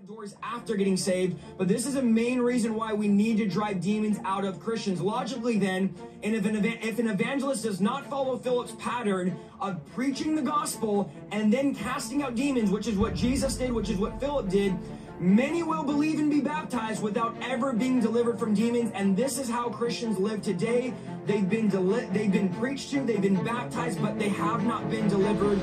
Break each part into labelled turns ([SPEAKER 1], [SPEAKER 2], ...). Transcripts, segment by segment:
[SPEAKER 1] of doors after getting saved, but this is a main reason why we need to drive demons out of Christians. Logically, then, and if an, if an evangelist does not follow Philip's pattern of preaching the gospel and then casting out demons, which is what Jesus did, which is what Philip did, many will believe and be baptized without ever being delivered from demons. And this is how Christians live today. They've been deli- they've been preached to, they've been baptized, but they have not been delivered.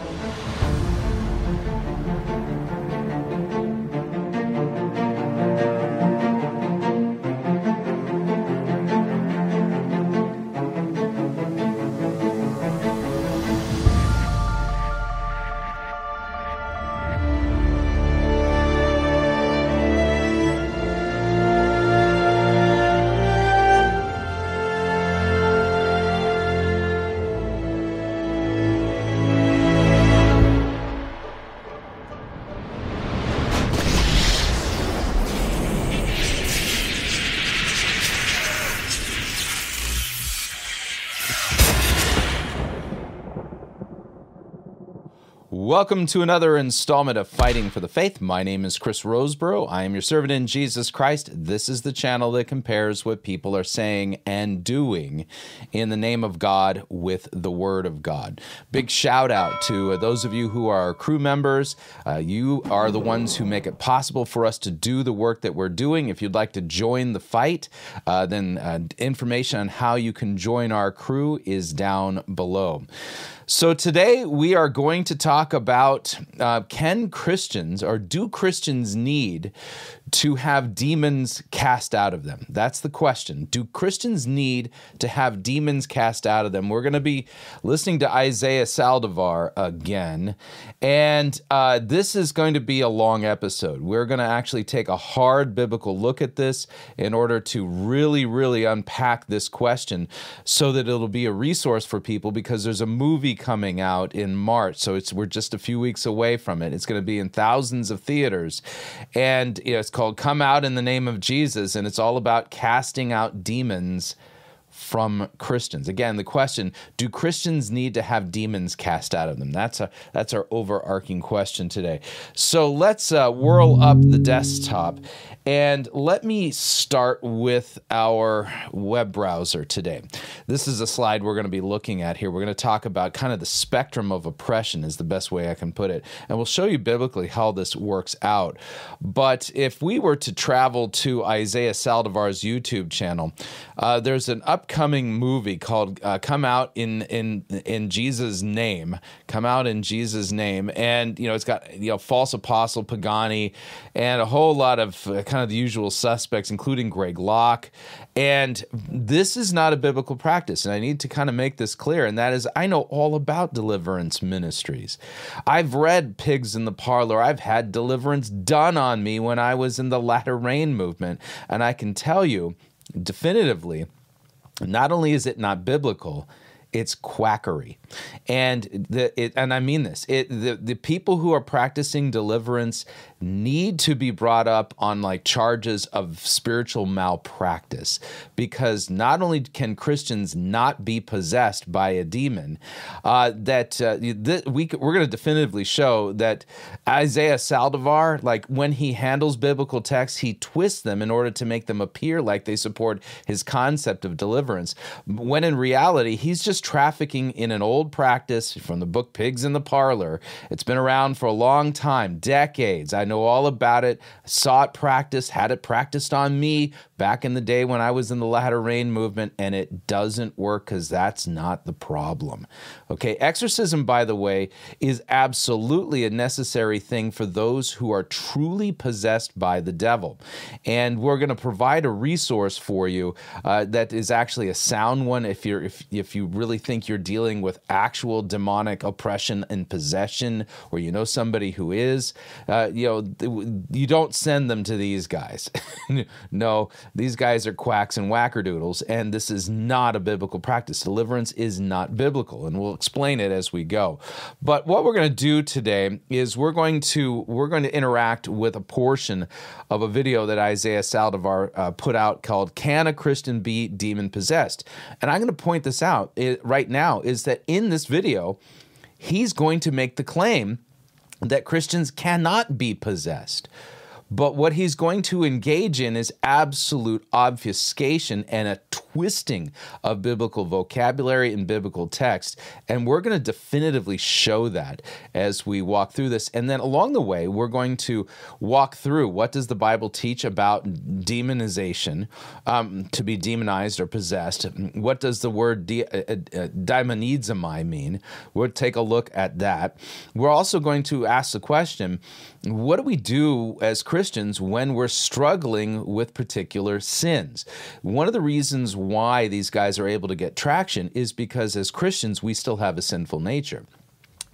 [SPEAKER 2] Welcome to another installment of Fighting for the Faith. My name is Chris Rosebrough. I am your servant in Jesus Christ. This is the channel that compares what people are saying and doing in the name of God with the Word of God. Big shout out to those of you who are crew members. Uh, you are the ones who make it possible for us to do the work that we're doing. If you'd like to join the fight, uh, then uh, information on how you can join our crew is down below. So today we are going to talk about uh, can Christians or do Christians need to have demons cast out of them? That's the question. Do Christians need to have demons cast out of them? We're going to be listening to Isaiah Saldivar again, and uh, this is going to be a long episode. We're going to actually take a hard biblical look at this in order to really, really unpack this question so that it'll be a resource for people because there's a movie coming out in March, so it's we're just a few weeks away from it. It's going to be in thousands of theaters, and you know, it's called "Come Out in the Name of Jesus," and it's all about casting out demons from Christians. Again, the question, do Christians need to have demons cast out of them? That's a that's our overarching question today. So let's uh, whirl up the desktop and let me start with our web browser today. This is a slide we're going to be looking at here. We're going to talk about kind of the spectrum of oppression is the best way I can put it. And we'll show you biblically how this works out. But if we were to travel to Isaiah Saldivar's YouTube channel, uh, there's an upcoming movie called uh, "Come Out in in in Jesus' Name." Come out in Jesus' name, and you know it's got you know false apostle Pagani, and a whole lot of uh, kind of the usual suspects, including Greg Locke. And this is not a biblical practice, and I need to kind of make this clear. And that is, I know all about deliverance ministries. I've read Pigs in the Parlor. I've had deliverance done on me when I was in the Latter Rain movement, and I can tell you definitively not only is it not biblical, it's quackery. And the it, and I mean this. It the, the people who are practicing deliverance need to be brought up on like charges of spiritual malpractice because not only can Christians not be possessed by a demon, uh, that uh, th- we we're going to definitively show that Isaiah Saldivar, like when he handles biblical texts, he twists them in order to make them appear like they support his concept of deliverance, when in reality he's just trafficking in an old practice from the book Pigs in the Parlor. It's been around for a long time, decades. I know all about it, saw it practiced, had it practiced on me back in the day when I was in the latter rain movement, and it doesn't work because that's not the problem. Okay, exorcism, by the way, is absolutely a necessary thing for those who are truly possessed by the devil. And we're going to provide a resource for you uh, that is actually a sound one if you're if, if you really think you're dealing with actual demonic oppression and possession, or you know somebody who is. Uh, you know, you don't send them to these guys. no, these guys are quacks and wackerdoodles, and this is not a biblical practice. Deliverance is not biblical, and we'll explain it as we go. But what we're going to do today is we're going to we're going to interact with a portion of a video that Isaiah Saldivar uh, put out called "Can a Christian Be Demon Possessed?" And I'm going to point this out it, right now is that in this video, he's going to make the claim that Christians cannot be possessed. But what he's going to engage in is absolute obfuscation and a twisting of biblical vocabulary and biblical text. And we're going to definitively show that as we walk through this. And then along the way, we're going to walk through what does the Bible teach about demonization, um, to be demonized or possessed? What does the word de- uh, uh, mean? We'll take a look at that. We're also going to ask the question what do we do as Christians when we're struggling with particular sins? One of the reasons why these guys are able to get traction is because as Christians, we still have a sinful nature.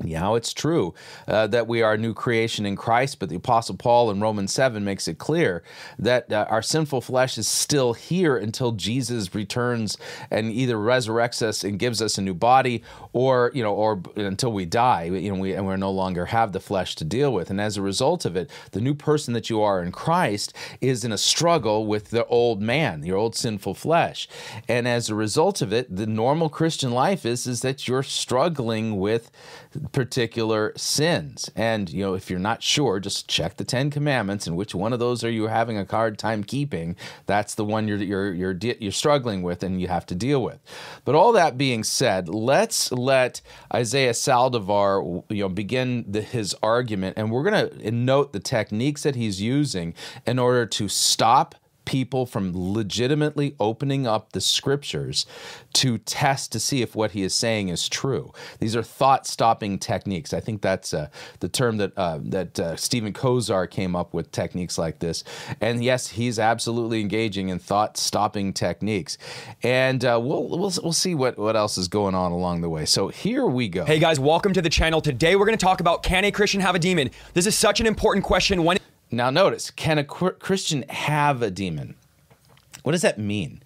[SPEAKER 2] Yeah, it's true uh, that we are a new creation in Christ, but the Apostle Paul in Romans 7 makes it clear that uh, our sinful flesh is still here until Jesus returns and either resurrects us and gives us a new body or, you know, or until we die, you know, we, and we no longer have the flesh to deal with. And as a result of it, the new person that you are in Christ is in a struggle with the old man, your old sinful flesh. And as a result of it, the normal Christian life is, is that you're struggling with particular sins. And, you know, if you're not sure, just check the 10 commandments and which one of those are you having a hard time keeping. That's the one you're you're you're you're struggling with and you have to deal with. But all that being said, let's let Isaiah Saldivar, you know, begin the, his argument and we're going to note the techniques that he's using in order to stop people from legitimately opening up the scriptures to test to see if what he is saying is true. These are thought-stopping techniques. I think that's uh, the term that uh, that uh, Steven Kozar came up with. Techniques like this, and yes, he's absolutely engaging in thought-stopping techniques. And uh, we'll, we'll we'll see what what else is going on along the way. So here we go.
[SPEAKER 1] Hey guys, welcome to the channel. Today we're going to talk about can a Christian have a demon? This is such an important question. When
[SPEAKER 2] now, notice can a Christian have a demon? What does that mean?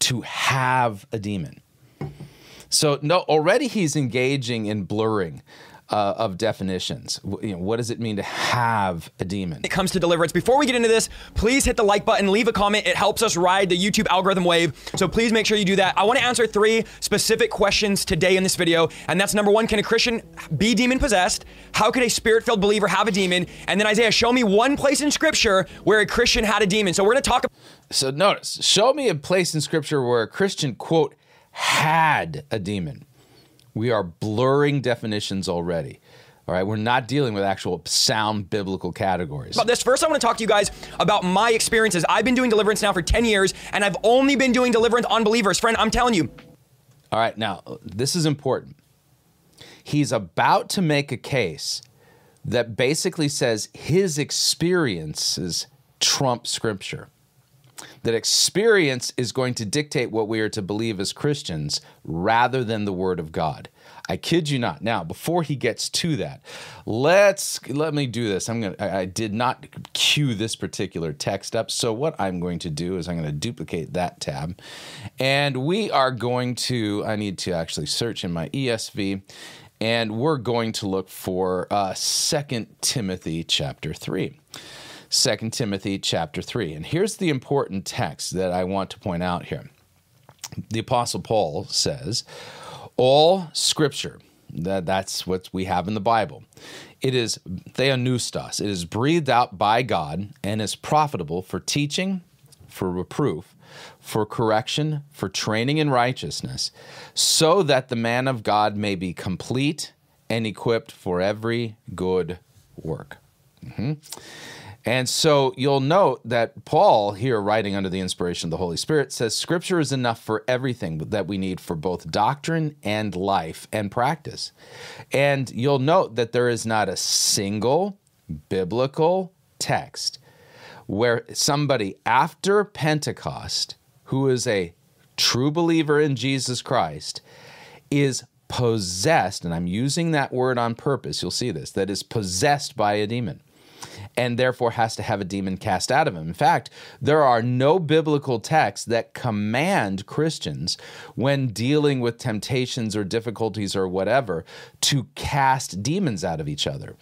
[SPEAKER 2] To have a demon. So, no, already he's engaging in blurring uh, of definitions. You know, what does it mean to have a demon?
[SPEAKER 1] It comes to deliverance. Before we get into this, please hit the like button, leave a comment. It helps us ride the YouTube algorithm wave. So please make sure you do that. I want to answer three specific questions today in this video. And that's number one, can a Christian be demon possessed? How could a spirit filled believer have a demon? And then Isaiah, show me one place in scripture where a Christian had a demon. So we're going to talk.
[SPEAKER 2] So notice, show me a place in scripture where a Christian, quote, had a demon. We are blurring definitions already. All right, we're not dealing with actual sound biblical categories.
[SPEAKER 1] But this first, I want to talk to you guys about my experiences. I've been doing deliverance now for 10 years, and I've only been doing deliverance on believers. Friend, I'm telling you.
[SPEAKER 2] All right, now, this is important. He's about to make a case that basically says his experiences trump scripture that experience is going to dictate what we are to believe as Christians rather than the Word of God. I kid you not. Now, before he gets to that, let's let me do this. I'm gonna. I, did not cue this particular text up, so what I'm going to do is I'm going to duplicate that tab, and we are going to. I need to actually search in my ESV, and we're going to look for uh, Second Timothy chapter three. 2 Timothy chapter 3. And here's the important text that I want to point out here. The Apostle Paul says, All scripture, that, that's what we have in the Bible, it is theopneustos, it is breathed out by God and is profitable for teaching, for reproof, for correction, for training in righteousness, so that the man of God may be complete and equipped for every good work. Mm-hmm. And so you'll note that Paul, here writing under the inspiration of the Holy Spirit, says Scripture is enough for everything that we need for both doctrine and life and practice. And you'll note that there is not a single biblical text where somebody after Pentecost, who is a true believer in Jesus Christ, is possessed, and I'm using that word on purpose, you'll see this, that is possessed by a demon and therefore has to have a demon cast out of him. In fact, there are no biblical texts that command Christians, when dealing with temptations or difficulties or whatever, to cast demons out of each other.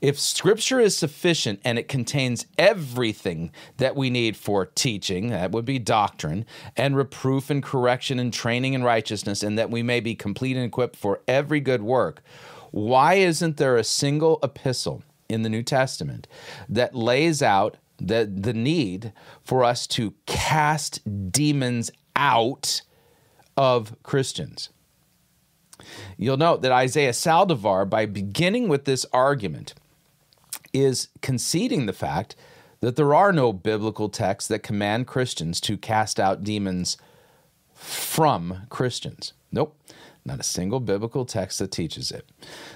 [SPEAKER 2] If scripture is sufficient and it contains everything that we need for teaching, that would be doctrine, and reproof and correction and training in righteousness, and that we may be complete and equipped for every good work, why isn't there a single epistle? In the New Testament that lays out the, the need for us to cast demons out of Christians. You'll note that Isaiah Saldivar, by beginning with this argument, is conceding the fact that there are no biblical texts that command Christians to cast out demons from Christians. Nope. Not a single biblical text that teaches it.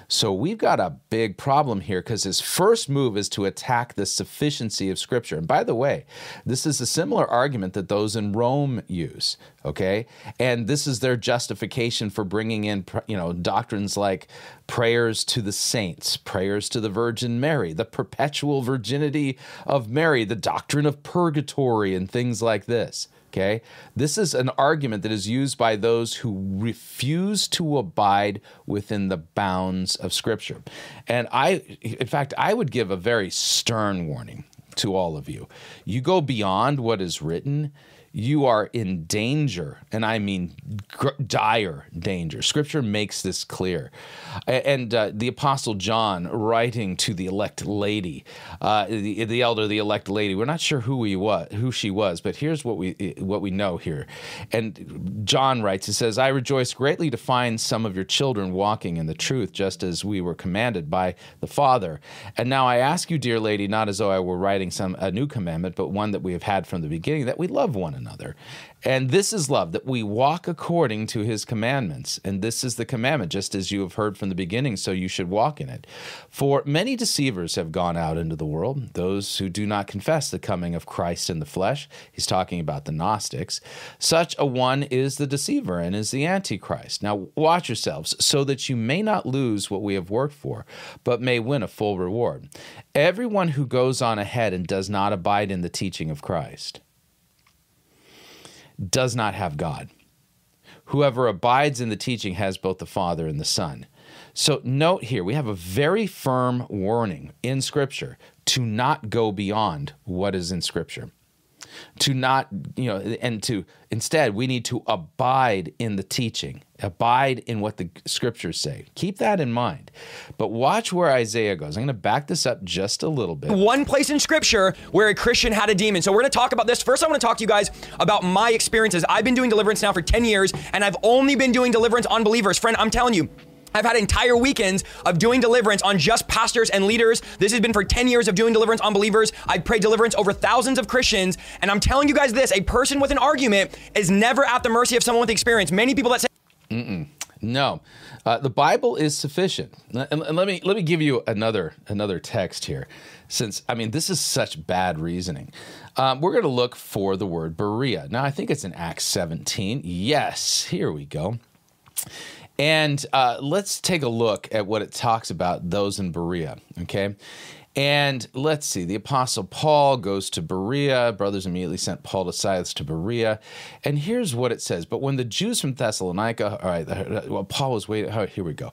[SPEAKER 2] So we've got a big problem here because his first move is to attack the sufficiency of Scripture. And by the way, this is a similar argument that those in Rome use, okay? And this is their justification for bringing in, you know, doctrines like prayers to the saints, prayers to the Virgin Mary, the perpetual virginity of Mary, the doctrine of purgatory, and things like this. Okay? This is an argument that is used by those who refuse to abide within the bounds of Scripture. And I, in fact, I would give a very stern warning to all of you. You go beyond what is written, you are in danger, and I mean dire danger. Scripture makes this clear. And uh, the Apostle John, writing to the elect lady, uh, the, the elder, the elect lady, we're not sure who he was, who she was, but here's what we what we know here. And John writes, he says, "I rejoice greatly to find some of your children walking in the truth, just as we were commanded by the Father. And now I ask you, dear lady, not as though I were writing some a new commandment, but one that we have had from the beginning, that we love one another. And this is love, that we walk according to his commandments. And this is the commandment, just as you have heard from the beginning, so you should walk in it. For many deceivers have gone out into the world, those who do not confess the coming of Christ in the flesh. He's talking about the Gnostics. Such a one is the deceiver and is the Antichrist. Now watch yourselves, so that you may not lose what we have worked for, but may win a full reward. Everyone who goes on ahead and does not abide in the teaching of Christ does not have God. Whoever abides in the teaching has both the Father and the Son. So, note here, we have a very firm warning in Scripture to not go beyond what is in Scripture to not, you know, and to instead, we need to abide in the teaching, abide in what the scriptures say. Keep that in mind. But watch where Isaiah goes. I'm going to back this up just a little bit.
[SPEAKER 1] One place in scripture where a Christian had a demon. So we're going to talk about this. First, I want to talk to you guys about my experiences. I've been doing deliverance now for 10 years, and I've only been doing deliverance on believers. Friend, I'm telling you, I've had entire weekends of doing deliverance on just pastors and leaders. This has been for 10 years of doing deliverance on believers. I pray deliverance over thousands of Christians. And I'm telling you guys this a person with an argument is never at the mercy of someone with experience. Many people that say,
[SPEAKER 2] Mm-mm. No, uh, the Bible is sufficient. And, and, let me let me give you another another text here, since I mean this is such bad reasoning. Um, we're going to look for the word Berea. Now I think it's in Acts 17. Yes, here we go. And uh, let's take a look at what it talks about those in Berea, okay? And let's see, the Apostle Paul goes to Berea. Brothers immediately sent Paul to Silas to Berea. And here's what it says But when the Jews from Thessalonica, all right, well, Paul was waiting, oh, here we go.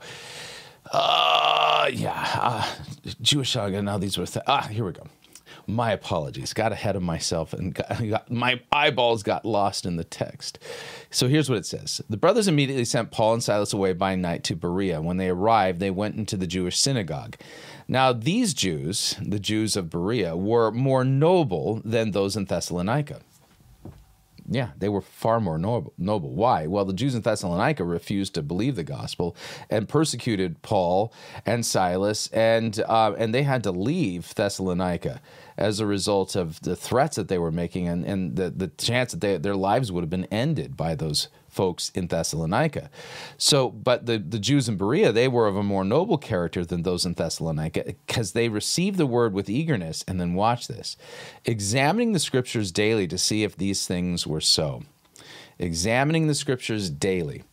[SPEAKER 2] Uh, yeah, uh, Jewish, now these were, th- ah, here we go my apologies. Got ahead of myself and got, got, my eyeballs got lost in the text. So here's what it says The brothers immediately sent Paul and Silas away by night to Berea. When they arrived, they went into the Jewish synagogue. Now, these Jews, the Jews of Berea, were more noble than those in Thessalonica. Yeah, they were far more noble. noble. Why? Well, the Jews in Thessalonica refused to believe the gospel and persecuted Paul and Silas, and uh, and they had to leave Thessalonica as a result of the threats that they were making and, and the, the chance that they, their lives would have been ended by those folks in Thessalonica. So, but the, the Jews in Berea, they were of a more noble character than those in Thessalonica because they received the word with eagerness. And then watch this examining the scriptures daily to see if these things were so. Examining the scriptures daily.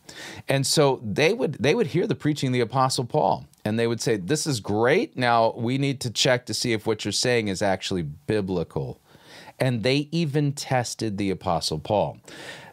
[SPEAKER 2] And so they would they would hear the preaching of the apostle Paul and they would say, This is great. Now we need to check to see if what you're saying is actually biblical. And they even tested the Apostle Paul.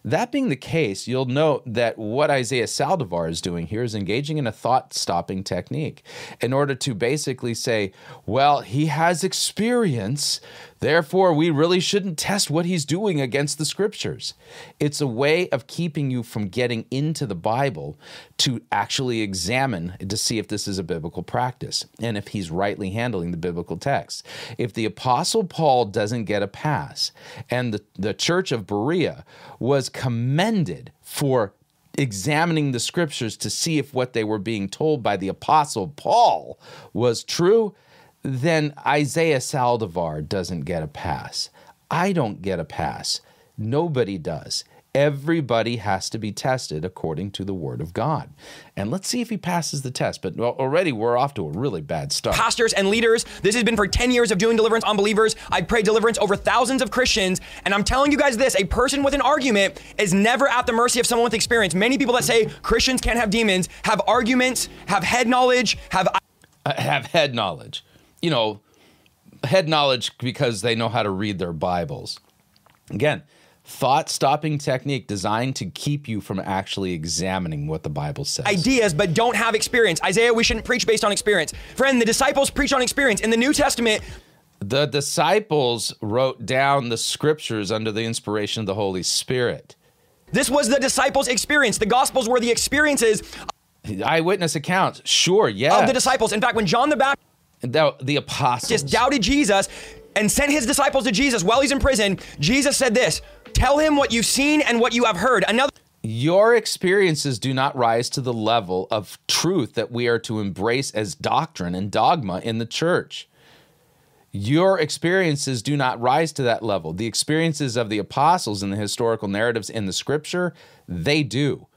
[SPEAKER 2] That being the case, you'll note that what Isaiah Saldivar is doing here is engaging in a thought stopping technique in order to basically say, well, he has experience, Therefore, we really shouldn't test what he's doing against the scriptures. It's a way of keeping you from getting into the Bible to actually examine to see if this is a biblical practice and if he's rightly handling the biblical text. If the Apostle Paul doesn't get a pass, and the, the church of Berea was commended for examining the scriptures to see if what they were being told by the Apostle Paul was true then Isaiah Saldivar doesn't get a pass. I don't get a pass. Nobody does. Everybody has to be tested according to the word of God. And let's see if he passes the test. But already we're off to a really bad start.
[SPEAKER 1] Pastors and leaders, this has been for 10 years of doing deliverance on believers. I pray deliverance over thousands of Christians. And I'm telling you guys this a person with an argument is never at the mercy of someone with experience. Many people that say Christians can't have demons have arguments, have head knowledge, have.
[SPEAKER 2] Uh, have head knowledge you know, head knowledge because they know how to read their Bibles. Again, thought stopping technique designed to keep you from actually examining what the Bible says.
[SPEAKER 1] Ideas, but don't have experience. Isaiah, we shouldn't preach based on experience. Friend, the disciples preach on experience. In the New Testament,
[SPEAKER 2] the disciples wrote down the scriptures under the inspiration of the Holy Spirit.
[SPEAKER 1] This was the disciples' experience. The Gospels were the experiences.
[SPEAKER 2] Eyewitness accounts, sure, yeah.
[SPEAKER 1] Of the disciples. In fact, when John the Baptist
[SPEAKER 2] the, the apostles
[SPEAKER 1] just doubted Jesus and sent his disciples to Jesus while he's in prison. Jesus said this Tell him what you've seen and what you have heard. Another.
[SPEAKER 2] Your experiences do not rise to the level of truth that we are to embrace as doctrine and dogma in the church. Your experiences do not rise to that level. The experiences of the apostles in the historical narratives in the scripture, they do.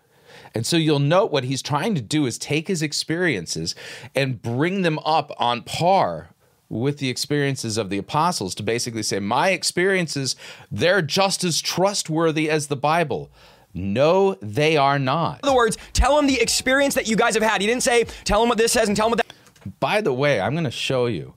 [SPEAKER 2] And so you'll note what he's trying to do is take his experiences and bring them up on par with the experiences of the apostles to basically say, My experiences, they're just as trustworthy as the Bible. No, they are not.
[SPEAKER 1] In other words, tell them the experience that you guys have had. He didn't say, Tell them what this says and tell them what that.
[SPEAKER 2] By the way, I'm going to show you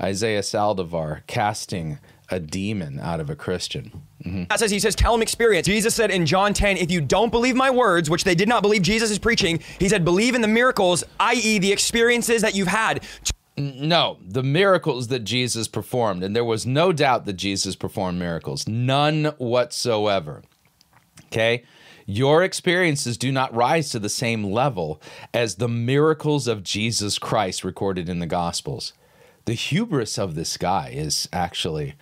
[SPEAKER 2] Isaiah Saldivar casting a demon out of a Christian.
[SPEAKER 1] Mm-hmm. That says he says, tell him experience. Jesus said in John 10, if you don't believe my words, which they did not believe Jesus is preaching, he said, believe in the miracles, i.e., the experiences that you've had.
[SPEAKER 2] No, the miracles that Jesus performed, and there was no doubt that Jesus performed miracles, none whatsoever. Okay? Your experiences do not rise to the same level as the miracles of Jesus Christ recorded in the Gospels. The hubris of this guy is actually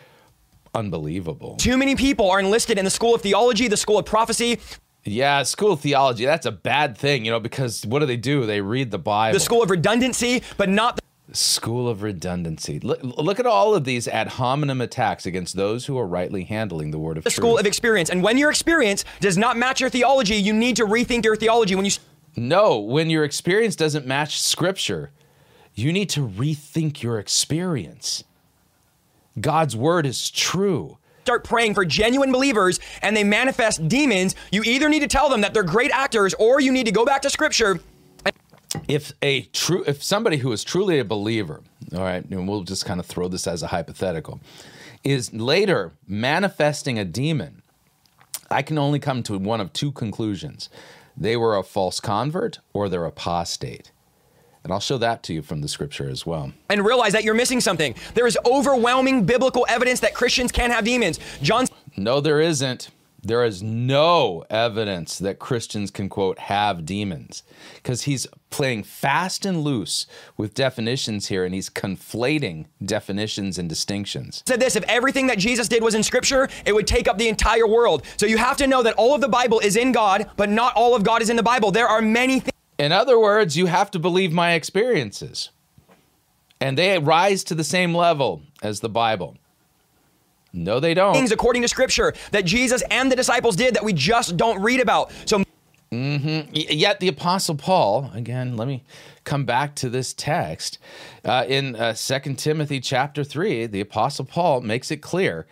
[SPEAKER 2] unbelievable.
[SPEAKER 1] Too many people are enlisted in the school of theology, the school of prophecy.
[SPEAKER 2] Yeah, school of theology, that's a bad thing, you know, because what do they do? They read the Bible.
[SPEAKER 1] The school of redundancy, but not the
[SPEAKER 2] School of redundancy. Look, look, at all of these ad hominem attacks against those who are rightly handling the word of
[SPEAKER 1] the
[SPEAKER 2] truth.
[SPEAKER 1] school of experience. And when your experience does not match your theology, you need to rethink your theology. When you
[SPEAKER 2] no, when your experience doesn't match Scripture, you need to rethink your experience. God's word is true.
[SPEAKER 1] Start praying for genuine believers and they manifest demons. You either need to tell them that they're great actors or you need to go back to scripture.
[SPEAKER 2] If a true if somebody who is truly a believer, all right, and we'll just kind of throw this as a hypothetical, is later manifesting a demon, I can only come to one of two conclusions. They were a false convert or they're apostate. And I'll show that to you from the scripture as well.
[SPEAKER 1] And realize that you're missing something. There is overwhelming biblical evidence that Christians can't have demons. John.
[SPEAKER 2] No, there isn't. There is no evidence that Christians can, quote, have demons. Because he's playing fast and loose with definitions here and he's conflating definitions and distinctions.
[SPEAKER 1] Said this if everything that Jesus did was in Scripture, it would take up the entire world. So you have to know that all of the Bible is in God, but not all of God is in the Bible. There are many things.
[SPEAKER 2] In other words, you have to believe my experiences. And they rise to the same level as the Bible. No, they don't.
[SPEAKER 1] Things according to Scripture that Jesus and the disciples did that we just don't read about. So,
[SPEAKER 2] mm-hmm. yet the Apostle Paul, again, let me come back to this text uh, in uh, 2 Timothy chapter 3. The Apostle Paul makes it clear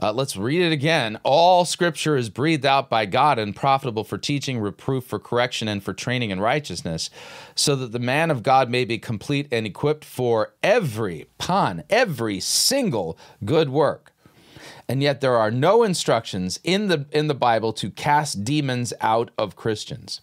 [SPEAKER 2] uh, let's read it again. All scripture is breathed out by God and profitable for teaching, reproof, for correction, and for training in righteousness, so that the man of God may be complete and equipped for every pun, every single good work. And yet there are no instructions in the in the Bible to cast demons out of Christians.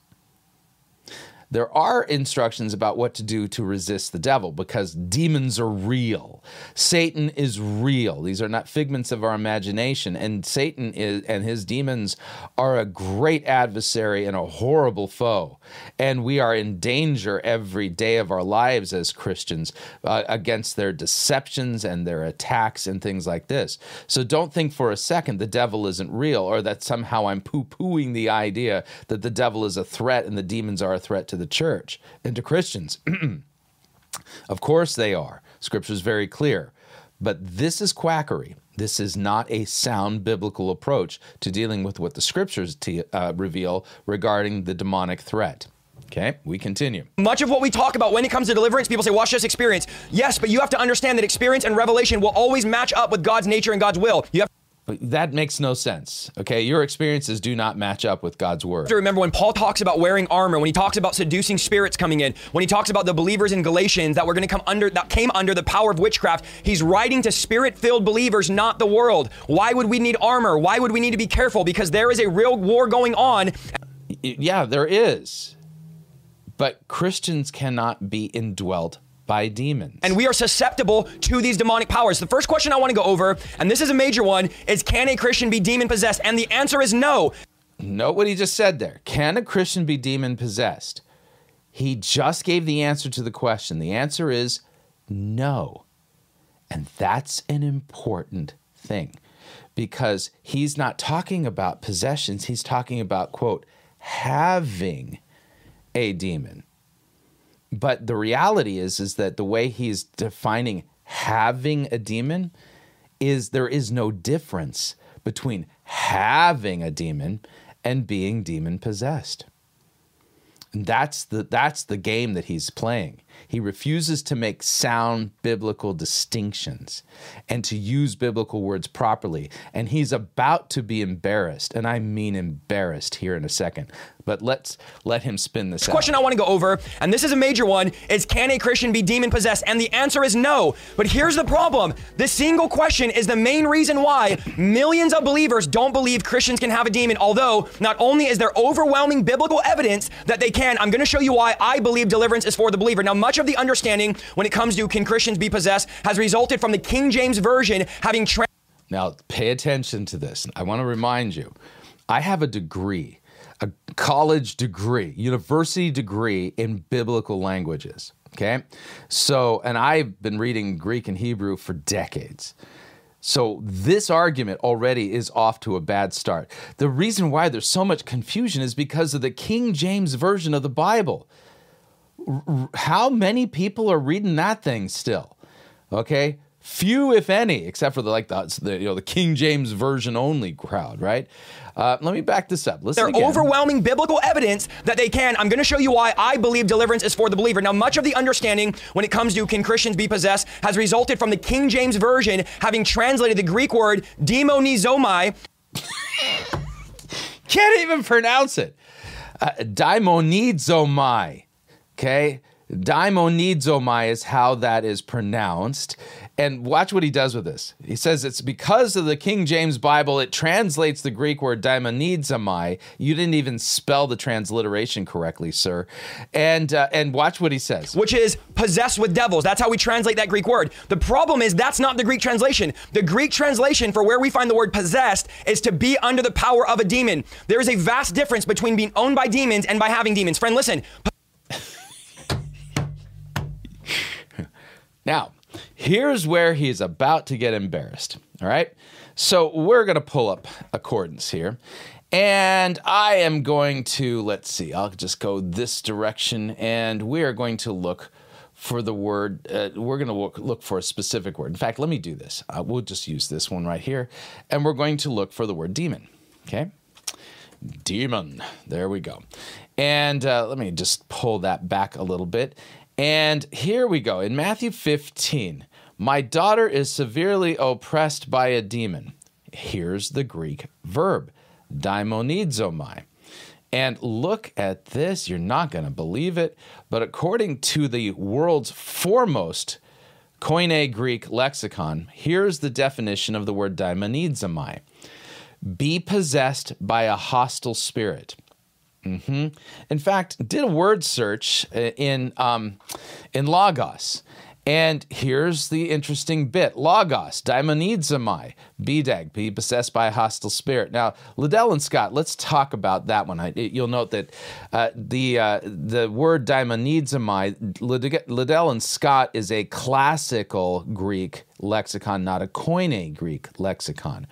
[SPEAKER 2] There are instructions about what to do to resist the devil because demons are real. Satan is real. These are not figments of our imagination. And Satan is, and his demons are a great adversary and a horrible foe. And we are in danger every day of our lives as Christians uh, against their deceptions and their attacks and things like this. So don't think for a second the devil isn't real or that somehow I'm poo pooing the idea that the devil is a threat and the demons are a threat to the church and to Christians. of course they are. Scripture is very clear. But this is quackery. This is not a sound biblical approach to dealing with what the scriptures uh, reveal regarding the demonic threat. Okay, we continue.
[SPEAKER 1] Much of what we talk about when it comes to deliverance, people say, watch this experience. Yes, but you have to understand that experience and revelation will always match up with God's nature and God's will. You have
[SPEAKER 2] that makes no sense. Okay, your experiences do not match up with God's word.
[SPEAKER 1] remember when Paul talks about wearing armor, when he talks about seducing spirits coming in, when he talks about the believers in Galatians that were going to come under that came under the power of witchcraft, he's writing to spirit-filled believers, not the world. Why would we need armor? Why would we need to be careful? Because there is a real war going on.
[SPEAKER 2] Yeah, there is. But Christians cannot be indwelt by demons.
[SPEAKER 1] And we are susceptible to these demonic powers. The first question I want to go over, and this is a major one, is can a Christian be demon possessed? And the answer is no.
[SPEAKER 2] Note what he just said there. Can a Christian be demon possessed? He just gave the answer to the question. The answer is no. And that's an important thing because he's not talking about possessions, he's talking about, quote, having a demon. But the reality is is that the way he's defining having a demon is there is no difference between having a demon and being demon possessed. And that's the that's the game that he's playing. He refuses to make sound biblical distinctions and to use biblical words properly. And he's about to be embarrassed, and I mean embarrassed here in a second. But let's let him spin this
[SPEAKER 1] question
[SPEAKER 2] out.
[SPEAKER 1] I want to go over, and this is a major one, is can a Christian be demon possessed? And the answer is no. But here's the problem. This single question is the main reason why millions of believers don't believe Christians can have a demon, although not only is there overwhelming biblical evidence that they can, I'm going to show you why I believe deliverance is for the believer. Now, much of the understanding when it comes to can Christians be possessed has resulted from the King James Version having tra-
[SPEAKER 2] Now, pay attention to this. I want to remind you I have a degree, a college degree, university degree in biblical languages. Okay. So, and I've been reading Greek and Hebrew for decades. So, this argument already is off to a bad start. The reason why there's so much confusion is because of the King James Version of the Bible. R- how many people are reading that thing still? Okay, few if any, except for the like the, the you know the King James version only crowd, right? Uh, let me back this up. Listen
[SPEAKER 1] There
[SPEAKER 2] again.
[SPEAKER 1] overwhelming biblical evidence that they can. I'm going to show you why I believe deliverance is for the believer. Now, much of the understanding when it comes to can Christians be possessed has resulted from the King James Version having translated the Greek word demonizomai.
[SPEAKER 2] Can't even pronounce it. Uh, daimonidzomai. Okay, daimonidzomai is how that is pronounced. And watch what he does with this. He says it's because of the King James Bible, it translates the Greek word daimonidzomai. You didn't even spell the transliteration correctly, sir. And uh, and watch what he says.
[SPEAKER 1] which is possessed with devils. That's how we translate that Greek word. The problem is that's not the Greek translation. The Greek translation for where we find the word possessed is to be under the power of a demon. There is a vast difference between being owned by demons and by having demons. Friend, listen.
[SPEAKER 2] Now, here's where he's about to get embarrassed. All right. So we're going to pull up accordance here. And I am going to, let's see, I'll just go this direction and we are going to look for the word, uh, we're going to look, look for a specific word. In fact, let me do this. Uh, we'll just use this one right here. And we're going to look for the word demon. Okay. Demon. There we go. And uh, let me just pull that back a little bit. And here we go. In Matthew 15, my daughter is severely oppressed by a demon. Here's the Greek verb, daimonidzomai. And look at this. You're not going to believe it. But according to the world's foremost Koine Greek lexicon, here's the definition of the word daimonidzomai be possessed by a hostile spirit. Mm-hmm. In fact, did a word search uh, in um, in Logos, and here's the interesting bit Logos, daimonizomai, BDAG, be possessed by a hostile spirit. Now, Liddell and Scott, let's talk about that one. I, you'll note that uh, the, uh, the word daimonizomai, Liddell and Scott is a classical Greek lexicon, not a Koine Greek lexicon.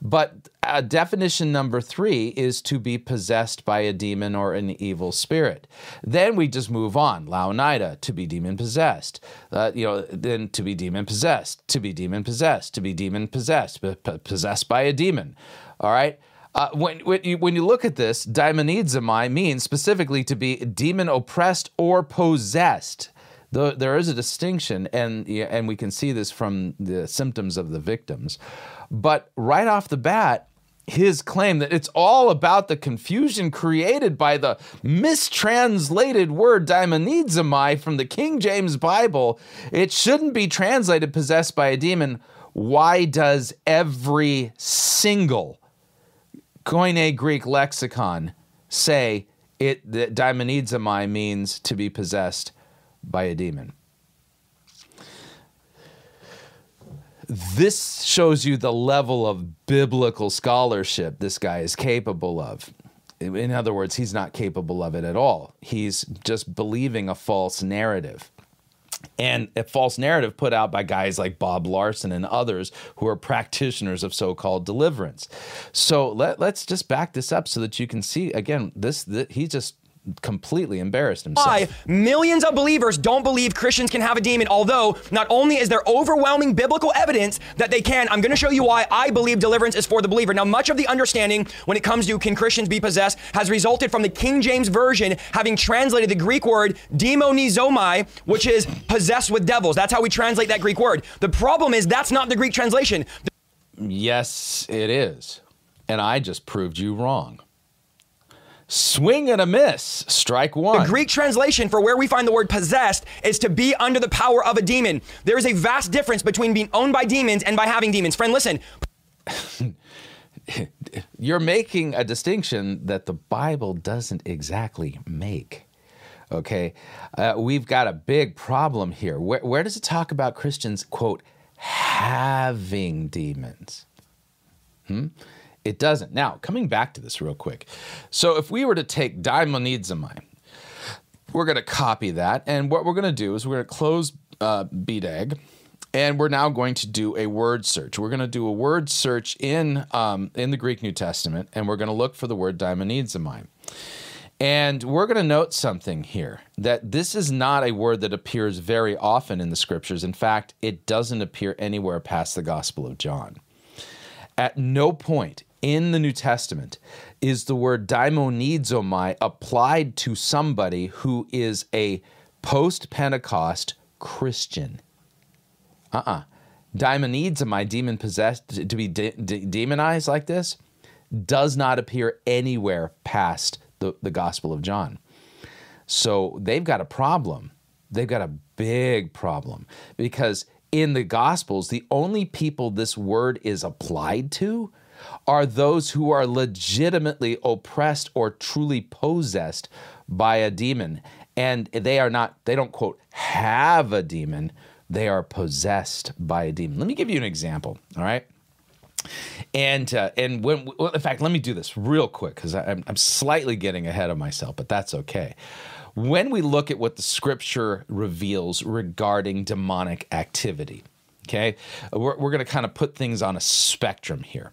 [SPEAKER 2] But uh, definition number three is to be possessed by a demon or an evil spirit. Then we just move on. Louw-Nida, to be demon possessed. Uh, you know, then to be demon possessed, to be demon possessed, to be demon possessed, possessed by a demon. All right. Uh, when, when you, when you look at this, daimonizomai means specifically to be demon oppressed or possessed. The, there is a distinction, and and we can see this from the symptoms of the victims. But right off the bat, his claim that it's all about the confusion created by the mistranslated word daimonizomai from the King James Bible. It shouldn't be translated possessed by a demon. Why does every single Koine Greek lexicon say it that daimonizomai means to be possessed by a demon? This shows you the level of biblical scholarship this guy is capable of. In other words, he's not capable of it at all. He's just believing a false narrative. And a false narrative put out by guys like Bob Larson and others who are practitioners of so called deliverance. So let, us just back this up so that you can see again, this, this he just completely embarrassed himself.
[SPEAKER 1] Why millions of believers don't believe Christians can have a demon, although not only is there overwhelming biblical evidence that they can, I'm going to show you why I believe deliverance is for the believer. Now, much of the understanding when it comes to can Christians be possessed has resulted from the King James Version having translated the Greek word demonizomai, which is possessed with devils. That's how we translate that Greek word. The problem is that's not the Greek translation.
[SPEAKER 2] Yes, it is. And I just proved you wrong. Swing and a miss. Strike one.
[SPEAKER 1] The Greek translation for where we find the word possessed is to be under the power of a demon. There is a vast difference between being owned by demons and by having demons. Friend, listen.
[SPEAKER 2] You're making a distinction that the Bible doesn't exactly make. Okay. Uh, we've got a big problem here. Where, where does it talk about Christians, quote, having demons? Hmm? It doesn't. Now, coming back to this real quick. So, if we were to take daimonizomai, we're going to copy that. And what we're going to do is we're going to close uh, BDAG and we're now going to do a word search. We're going to do a word search in, um, in the Greek New Testament and we're going to look for the word daimonizomai. And we're going to note something here that this is not a word that appears very often in the scriptures. In fact, it doesn't appear anywhere past the Gospel of John. At no point in the New Testament is the word daimonizomai applied to somebody who is a post Pentecost Christian. Uh uh-uh. uh. Daimonizomai, demon possessed, to be de- de- demonized like this, does not appear anywhere past the, the Gospel of John. So they've got a problem. They've got a big problem because in the Gospels, the only people this word is applied to are those who are legitimately oppressed or truly possessed by a demon. And they are not, they don't quote, have a demon, they are possessed by a demon. Let me give you an example, all right? And uh, and when well, in fact, let me do this real quick because I'm, I'm slightly getting ahead of myself, but that's okay. When we look at what the scripture reveals regarding demonic activity, okay, we're, we're going to kind of put things on a spectrum here.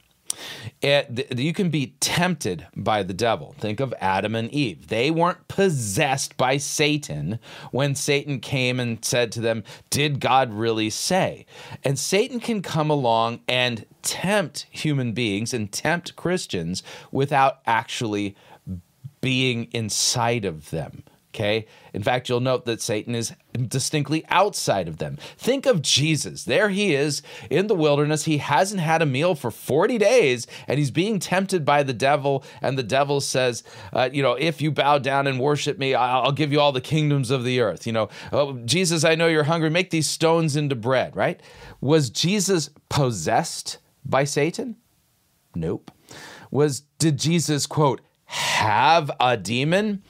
[SPEAKER 2] It, you can be tempted by the devil. Think of Adam and Eve. They weren't possessed by Satan when Satan came and said to them, Did God really say? And Satan can come along and tempt human beings and tempt Christians without actually being inside of them. Okay. In fact, you'll note that Satan is distinctly outside of them. Think of Jesus. There he is in the wilderness. He hasn't had a meal for 40 days and he's being tempted by the devil. And the devil says, uh, You know, if you bow down and worship me, I'll give you all the kingdoms of the earth. You know, oh, Jesus, I know you're hungry. Make these stones into bread, right? Was Jesus possessed by Satan? Nope. Was, did Jesus, quote, have a demon?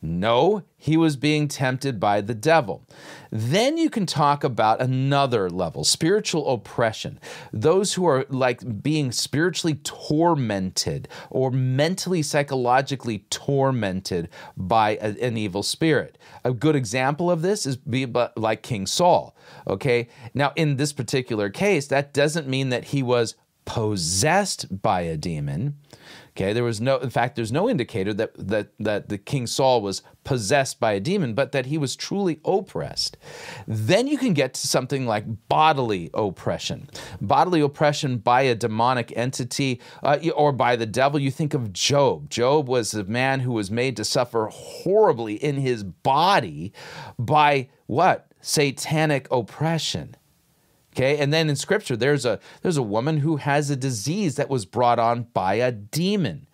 [SPEAKER 2] No, he was being tempted by the devil. Then you can talk about another level spiritual oppression. Those who are like being spiritually tormented or mentally, psychologically tormented by a, an evil spirit. A good example of this is be like King Saul. Okay. Now, in this particular case, that doesn't mean that he was possessed by a demon. Okay, there was no, in fact, there's no indicator that, that, that the King Saul was possessed by a demon, but that he was truly oppressed. Then you can get to something like bodily oppression. Bodily oppression by a demonic entity uh, or by the devil. You think of Job. Job was a man who was made to suffer horribly in his body by what? Satanic oppression. Okay, and then in scripture there's a there's a woman who has a disease that was brought on by a demon.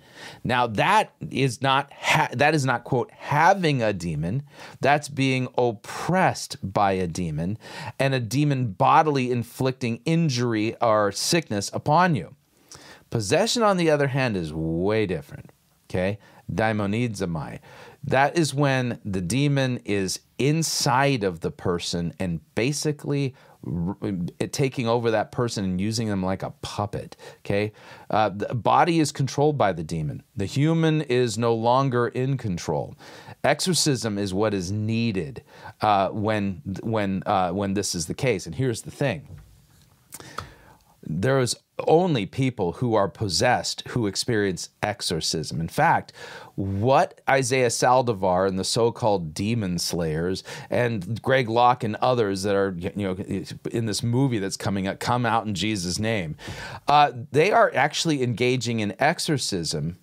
[SPEAKER 2] Now that is not ha- that is not quote having a demon. That's being oppressed by a demon and a demon bodily inflicting injury or sickness upon you. Possession on the other hand is way different. Okay? Daimonizomai. That is when the demon is inside of the person and basically taking over that person and using them like a puppet. Okay, uh, the body is controlled by the demon. The human is no longer in control. Exorcism is what is needed uh, when when uh, when this is the case. And here's the thing: there is only people who are possessed who experience exorcism. In fact, what Isaiah Saldivar and the so-called demon slayers and Greg Locke and others that are you know in this movie that's coming up come out in Jesus' name, uh, they are actually engaging in exorcism,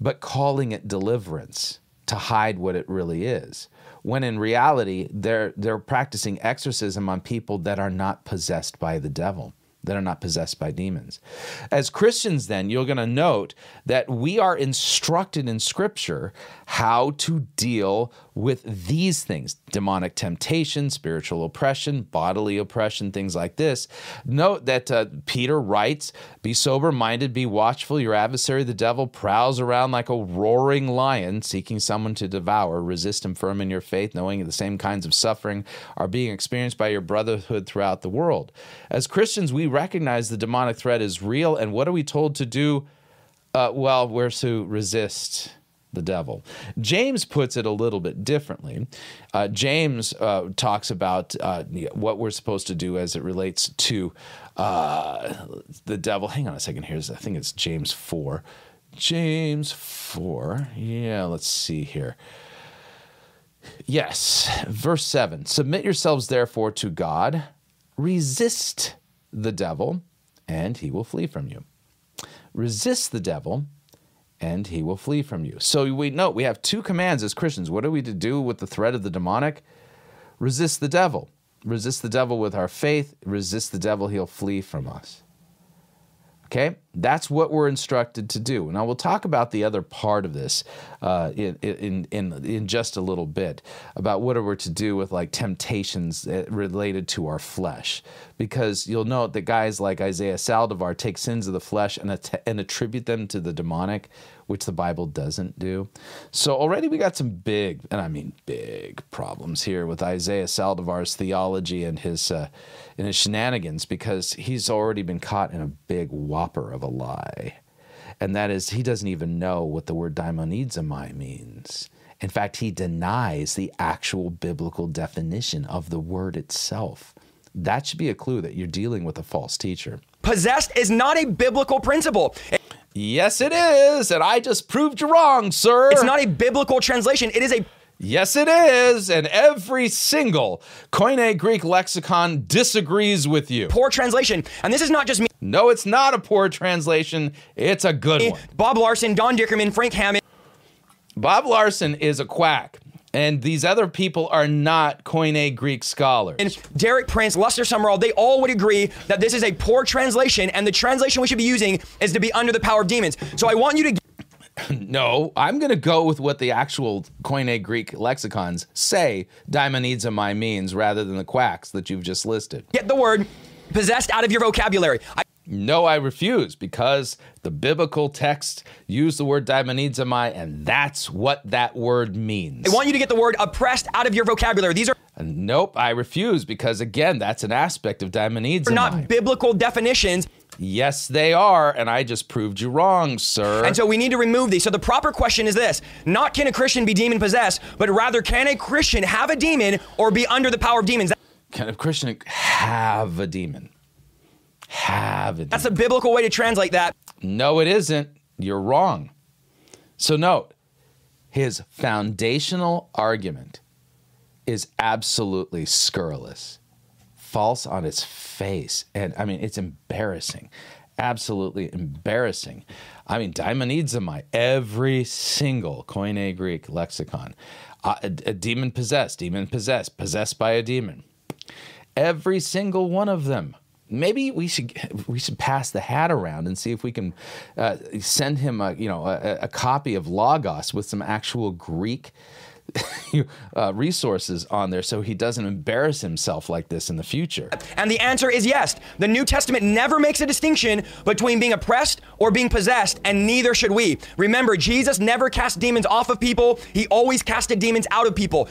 [SPEAKER 2] but calling it deliverance to hide what it really is when in reality they're they're practicing exorcism on people that are not possessed by the devil that are not possessed by demons. As Christians, then, you're going to note that we are instructed in Scripture how to deal with these things demonic temptation, spiritual oppression, bodily oppression, things like this. Note that uh, Peter writes, Be sober minded, be watchful. Your adversary, the devil, prowls around like a roaring lion, seeking someone to devour. Resist him firm in your faith, knowing the same kinds of suffering are being experienced by your brotherhood throughout the world. As Christians, we recognize the demonic threat is real, and what are we told to do? Uh, well, we're to resist the devil. James puts it a little bit differently. Uh, James uh, talks about uh, what we're supposed to do as it relates to uh, the devil. Hang on a second here. I think it's James 4. James 4. Yeah, let's see here. Yes, verse 7 Submit yourselves therefore to God, resist the devil, and he will flee from you. Resist the devil, and he will flee from you. So we know we have two commands as Christians. What are we to do with the threat of the demonic? Resist the devil. Resist the devil with our faith. Resist the devil, he'll flee from us. Okay, that's what we're instructed to do. Now we'll talk about the other part of this uh, in, in in in just a little bit about what we're we to do with like temptations related to our flesh, because you'll note that guys like Isaiah Saldivar take sins of the flesh and att- and attribute them to the demonic which the Bible doesn't do. So already we got some big, and I mean big problems here with Isaiah Saldivar's theology and his uh, and his shenanigans because he's already been caught in a big whopper of a lie. And that is, he doesn't even know what the word daimonizomai means. In fact, he denies the actual biblical definition of the word itself. That should be a clue that you're dealing with a false teacher.
[SPEAKER 1] Possessed is not a biblical principle.
[SPEAKER 2] Yes, it is. And I just proved you wrong, sir.
[SPEAKER 1] It's not a biblical translation. It is a
[SPEAKER 2] Yes, it is. And every single Koine Greek lexicon disagrees with you.
[SPEAKER 1] Poor translation. And this is not just me.
[SPEAKER 2] No, it's not a poor translation. It's a good eh, one.
[SPEAKER 1] Bob Larson, Don Dickerman, Frank Hammond.
[SPEAKER 2] Bob Larson is a quack. And these other people are not Koine Greek scholars.
[SPEAKER 1] And Derek Prince, Lester Sumrall, they all would agree that this is a poor translation, and the translation we should be using is to be under the power of demons. So I want you to.
[SPEAKER 2] No, I'm going to go with what the actual Koine Greek lexicons say daimonizomai means rather than the quacks that you've just listed.
[SPEAKER 1] Get the word possessed out of your vocabulary. I-
[SPEAKER 2] No, I refuse because the biblical text used the word daimonizomai, and that's what that word means.
[SPEAKER 1] I want you to get the word oppressed out of your vocabulary. These are
[SPEAKER 2] nope, I refuse because again, that's an aspect of daimonizomai.
[SPEAKER 1] They're not biblical definitions.
[SPEAKER 2] Yes, they are, and I just proved you wrong, sir.
[SPEAKER 1] And so we need to remove these. So the proper question is this not can a Christian be demon possessed, but rather can a Christian have a demon or be under the power of demons?
[SPEAKER 2] Can a Christian have a demon? Have.
[SPEAKER 1] That's a biblical way to translate that.
[SPEAKER 2] No, it isn't. You're wrong. So note, his foundational argument is absolutely scurrilous, false on its face. And I mean, it's embarrassing, absolutely embarrassing. I mean, daimonizomai, every single Koine Greek lexicon, uh, a, a demon possessed, demon possessed, possessed by a demon. Every single one of them maybe we should we should pass the hat around and see if we can uh, send him a you know a, a, copy of Logos with some actual Greek uh, resources on there so he doesn't embarrass himself like this in the future?
[SPEAKER 1] And the answer is yes. The New Testament never makes a distinction between being oppressed or being possessed, and neither should we. Remember, Jesus never cast demons off of people, he always casted demons out of people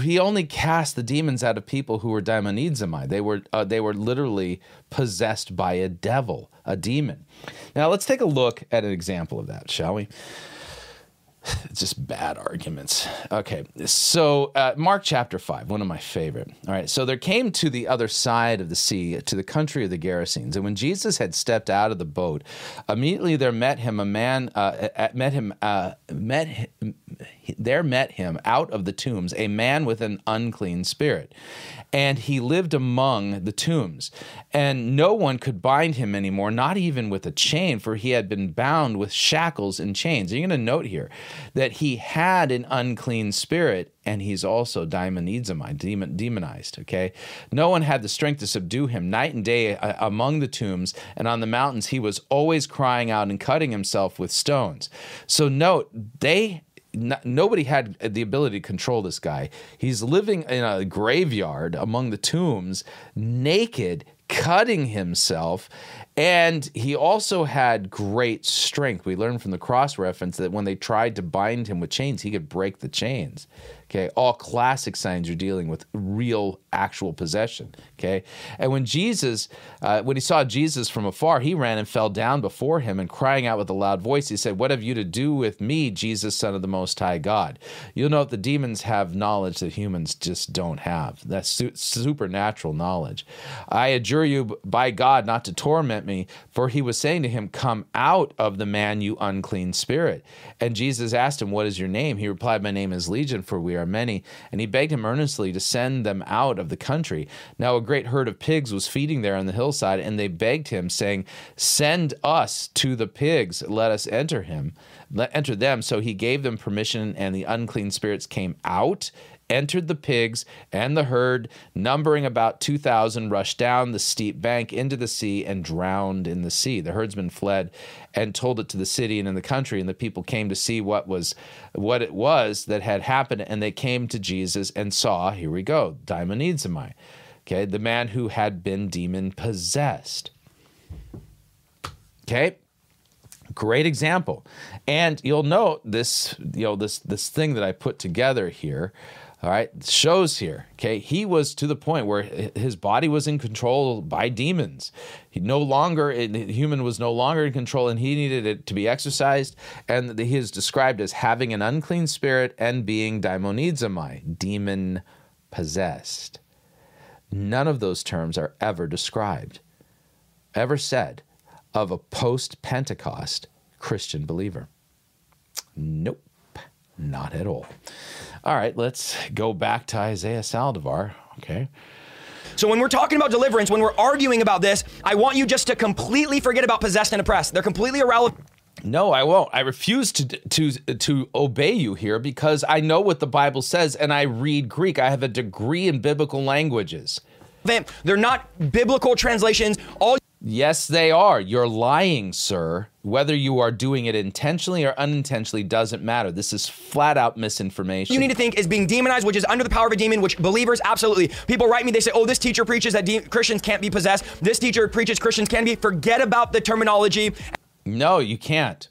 [SPEAKER 2] he only cast the demons out of people who were daimonizomai. They were uh, they were literally possessed by a devil, a demon. Now let's take a look at an example of that, shall we? It's just bad arguments. Okay, so uh, Mark chapter 5, one of my favorite. All right, so there came to the other side of the sea, to the country of the Gerasenes. And when Jesus had stepped out of the boat, immediately there met him a man, uh, met him, uh, met him, there met him out of the tombs a man with an unclean spirit and he lived among the tombs. And no one could bind him anymore, not even with a chain, for he had been bound with shackles and chains. And you're going to note here that he had an unclean spirit, and he's also demon, demonized. Okay, no one had the strength to subdue him. Night and day uh, among the tombs and on the mountains, he was always crying out and cutting himself with stones. So note they nobody had the ability to control this guy. He's living in a graveyard among the tombs, naked, cutting himself. And he also had great strength. We learned from the cross reference that when they tried to bind him with chains, he could break the chains. Okay, all classic signs are dealing with real, actual possession. Okay, and when Jesus, uh, when he saw Jesus from afar, he ran and fell down before him and crying out with a loud voice, he said, "What have you to do with me, Jesus, Son of the Most High God?" You'll note the demons have knowledge that humans just don't have. That's su- supernatural knowledge. I adjure you by God not to torment me, for he was saying to him, "Come out of the man, you unclean spirit." And Jesus asked him, "What is your name?" He replied, "My name is Legion, for we are." Are many, and he begged him earnestly to send them out of the country. Now a great herd of pigs was feeding there on the hillside, and they begged him, saying, Send us to the pigs, let us enter him, let enter them. So he gave them permission, and the unclean spirits came out entered the pigs and the herd, numbering about 2,000, rushed down the steep bank into the sea and drowned in the sea. The herdsmen fled and told it to the city and in the country, and the people came to see what was what it was that had happened, and they came to Jesus and saw, here we go, daimonizomai, okay, the man who had been demon possessed. Okay, great example and you'll note this you know this this thing that i put together here all right, shows here. Okay, he was to the point where his body was in control by demons. He no longer, human was no longer in control, and he needed it to be exercised. And he is described as having an unclean spirit and being daimonizomai, demon possessed. None of those terms are ever described, ever said of a post Pentecost Christian believer. Nope, not at all. All right, let's go back to Isaiah Saldivar. Okay.
[SPEAKER 1] So when we're talking about deliverance, when we're arguing about this, I want you just to completely forget about possessed and oppressed. They're completely irrelevant.
[SPEAKER 2] No, I won't. I refuse to to to obey you here because I know what the Bible says and I read Greek. I have a degree in biblical languages.
[SPEAKER 1] They're not biblical translations. All
[SPEAKER 2] Yes, they are. You're lying, sir. Whether you are doing it intentionally or unintentionally doesn't matter. This is flat out misinformation.
[SPEAKER 1] You need to think is being demonized, which is under the power of a demon, which believers absolutely. People write me, they say, oh, this teacher preaches that Christians can't be possessed. This teacher preaches Christians can be. Forget about the terminology.
[SPEAKER 2] No, you can't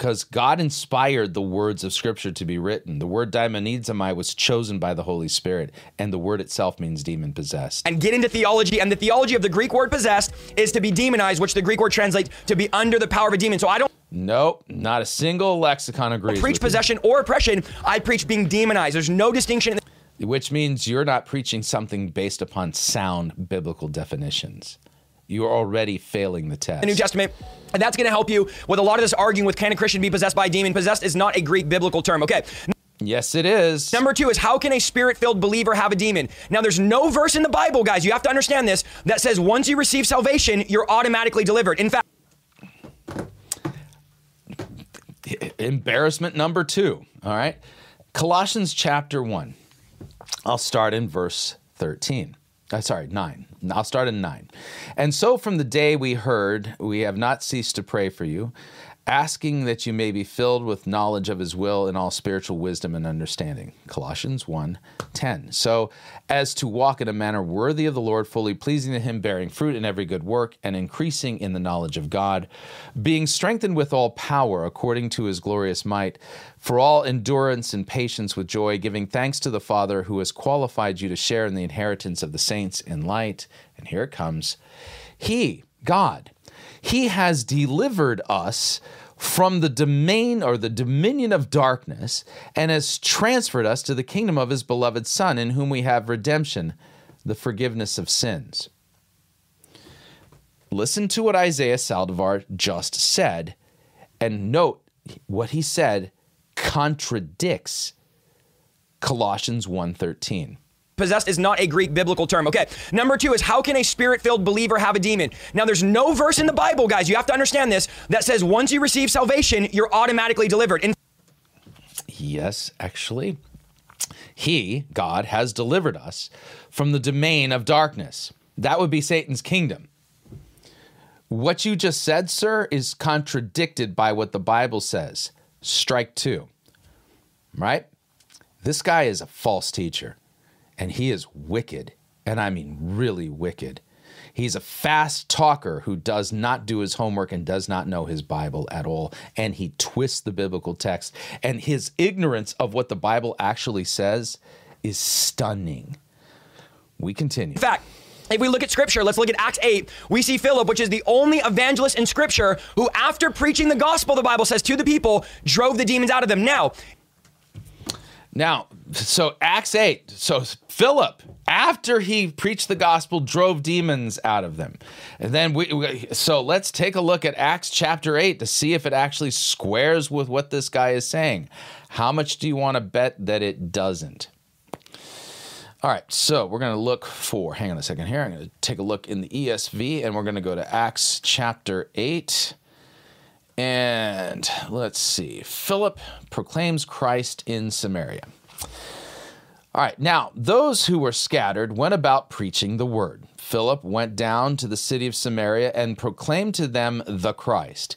[SPEAKER 2] because God inspired the words of Scripture to be written. The word daimonizomai was chosen by the Holy Spirit, and the word itself means demon possessed.
[SPEAKER 1] And get into theology, and the theology of the Greek word possessed is to be demonized, which the Greek word translates to be under the power of a demon. So I don't
[SPEAKER 2] Nope, not a single lexicon agrees.
[SPEAKER 1] I preach
[SPEAKER 2] with you.
[SPEAKER 1] possession or oppression. I preach being demonized. There's no distinction. In
[SPEAKER 2] which means you're not preaching something based upon sound biblical definitions. You're already failing the test.
[SPEAKER 1] the New Testament. And that's going to help you with a lot of this arguing with can a Christian be possessed by a demon? Possessed is not a Greek biblical term. Okay.
[SPEAKER 2] yes, it is.
[SPEAKER 1] Number two is how can a spirit filled believer have a demon? Now, there's no verse in the Bible, guys, you have to understand this, that says once you receive salvation, you're automatically delivered. In fact,
[SPEAKER 2] Embarrassment number two. All right. Colossians chapter 1. I'll start in verse 13. Uh, sorry, 9. I'll start in 9. And so from the day we heard, we have not ceased to pray for you, asking that you may be filled with knowledge of his will in all spiritual wisdom and understanding. Colossians 1 10. So as to walk in a manner worthy of the Lord, fully pleasing to him, bearing fruit in every good work, and increasing in the knowledge of God, being strengthened with all power according to his glorious might, for all endurance and patience with joy, giving thanks to the Father who has qualified you to share in the inheritance of the saints in light. And here it comes. He, God, he has delivered us from the domain or the dominion of darkness and has transferred us to the kingdom of his beloved Son, in whom we have redemption, the forgiveness of sins. Listen to what Isaiah Saldivar just said, and note what he said contradicts Colossians 1:13
[SPEAKER 1] possessed is not a Greek biblical term. Okay. Number two is how can a spirit filled believer have a demon? Now, there's no verse in the Bible, guys, you have to understand this, that says once you receive salvation, you're automatically delivered. In
[SPEAKER 2] Yes, actually, He, God, has delivered us from the domain of darkness. That would be Satan's kingdom. What you just said, sir, is contradicted by what the Bible says. Strike two. Right? This guy is a false teacher, and he is wicked, and I mean really wicked. He's a fast talker who does not do his homework and does not know his Bible at all. And he twists the biblical text. And his ignorance of what the Bible actually says is stunning. We continue.
[SPEAKER 1] In fact, if we look at scripture, let's look at Acts 8. We see Philip, which is the only evangelist in scripture who, after preaching the gospel, the Bible says, to the people, drove the demons out of them. Now,
[SPEAKER 2] Now, so Acts 8. So Philip, after he preached the gospel, drove demons out of them. And then we, we, so let's take a look at Acts chapter 8 to see if it actually squares with what this guy is saying. How much do you want to bet that it doesn't? All right, so we're going to look for, hang on a second here. I'm going to take a look in the ESV and we're going to go to Acts chapter 8. And let's see. Philip proclaims Christ in Samaria. All right, now those who were scattered went about preaching the word. Philip went down to the city of Samaria and proclaimed to them the Christ.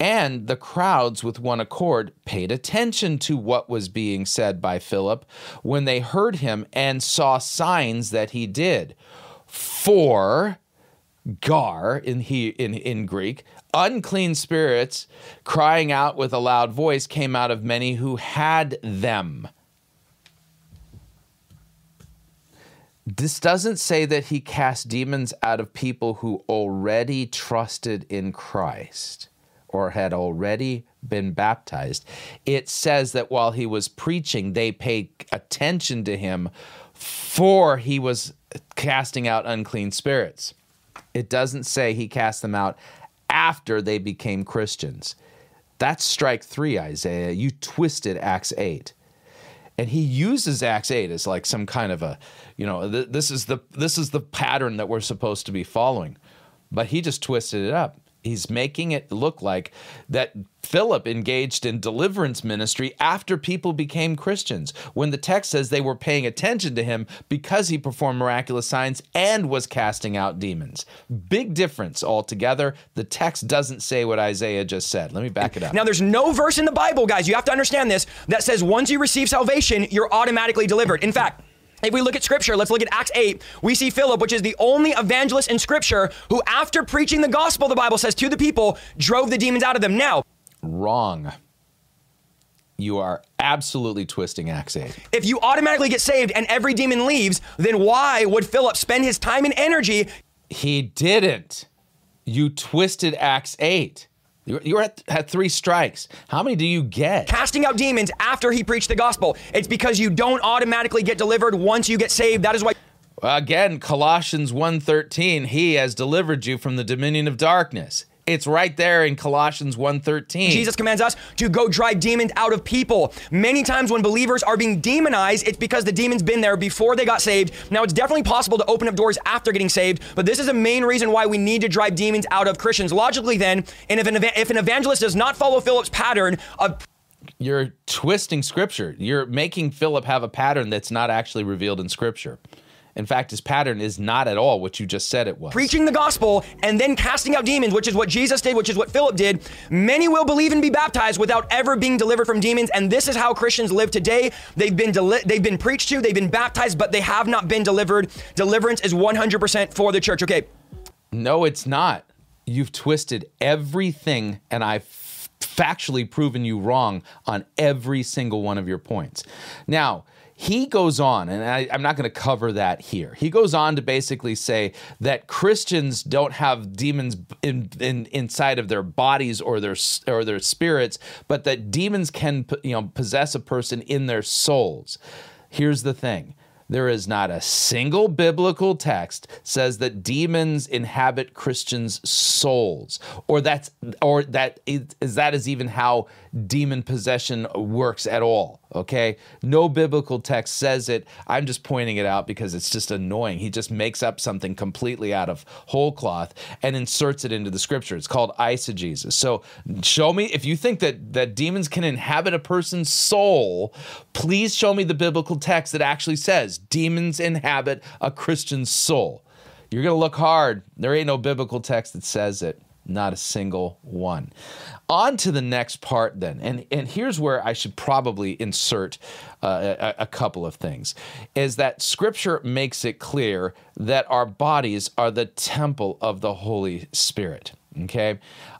[SPEAKER 2] And the crowds, with one accord, paid attention to what was being said by Philip when they heard him and saw signs that he did. For gar in he in, in Greek, unclean spirits crying out with a loud voice came out of many who had them. This doesn't say that he cast demons out of people who already trusted in Christ or had already been baptized. It says that while he was preaching, they paid attention to him for he was casting out unclean spirits. It doesn't say he cast them out after they became Christians. That's strike three, Isaiah. You twisted Acts 8 and he uses acts 8 as like some kind of a you know th- this is the this is the pattern that we're supposed to be following but he just twisted it up He's making it look like that Philip engaged in deliverance ministry after people became Christians, when the text says they were paying attention to him because he performed miraculous signs and was casting out demons. Big difference altogether. The text doesn't say what Isaiah just said. Let me back it up.
[SPEAKER 1] Now, there's no verse in the Bible, guys, you have to understand this, that says once you receive salvation, you're automatically delivered. In fact, if we look at scripture, let's look at Acts 8. We see Philip, which is the only evangelist in scripture, who, after preaching the gospel, the Bible says, to the people, drove the demons out of them. Now,
[SPEAKER 2] wrong. You are absolutely twisting Acts 8.
[SPEAKER 1] If you automatically get saved and every demon leaves, then why would Philip spend his time and energy?
[SPEAKER 2] He didn't. You twisted Acts 8. You're at, at three strikes. How many do you get?
[SPEAKER 1] Casting out demons after he preached the gospel. It's because you don't automatically get delivered once you get saved. That is why.
[SPEAKER 2] Again, Colossians 1:13, he has delivered you from the dominion of darkness. It's right there in Colossians 1:13.
[SPEAKER 1] Jesus commands us to go drive demons out of people. Many times when believers are being demonized, it's because the demon's been there before they got saved. Now it's definitely possible to open up doors after getting saved, but this is a main reason why we need to drive demons out of Christians. Logically then, and if an, if an evangelist does not follow Philip's pattern of
[SPEAKER 2] you're twisting scripture. You're making Philip have a pattern that's not actually revealed in scripture. In fact, his pattern is not at all what you just said it was.
[SPEAKER 1] Preaching the gospel and then casting out demons, which is what Jesus did, which is what Philip did. Many will believe and be baptized without ever being delivered from demons, and this is how Christians live today. They've been deli- they've been preached to, they've been baptized, but they have not been delivered. Deliverance is 100% for the church. Okay.
[SPEAKER 2] No, it's not. You've twisted everything, and I've factually proven you wrong on every single one of your points. Now, he goes on, and I, am not going to cover that here. He goes on to basically say that Christians don't have demons in, in, inside of their bodies or their or their spirits, but that demons can you know possess a person in their souls. Here's the thing there is not a single biblical text says that demons inhabit Christians' souls, or that's or that is, is that is even how demon possession works at all. Okay, no biblical text says it. I'm just pointing it out because it's just annoying. He just makes up something completely out of whole cloth and inserts it into the scripture. It's called eisegesis. So show me if you think that that demons can inhabit a person's soul. Please show me the biblical text that actually says demons inhabit a Christian's soul. You're gonna look hard. There ain't no biblical text that says it. Not a single one. On to the next part, then. And, and here's where I should probably insert uh, a, a couple of things is that scripture makes it clear that our bodies are the temple of the Holy Spirit. Okay.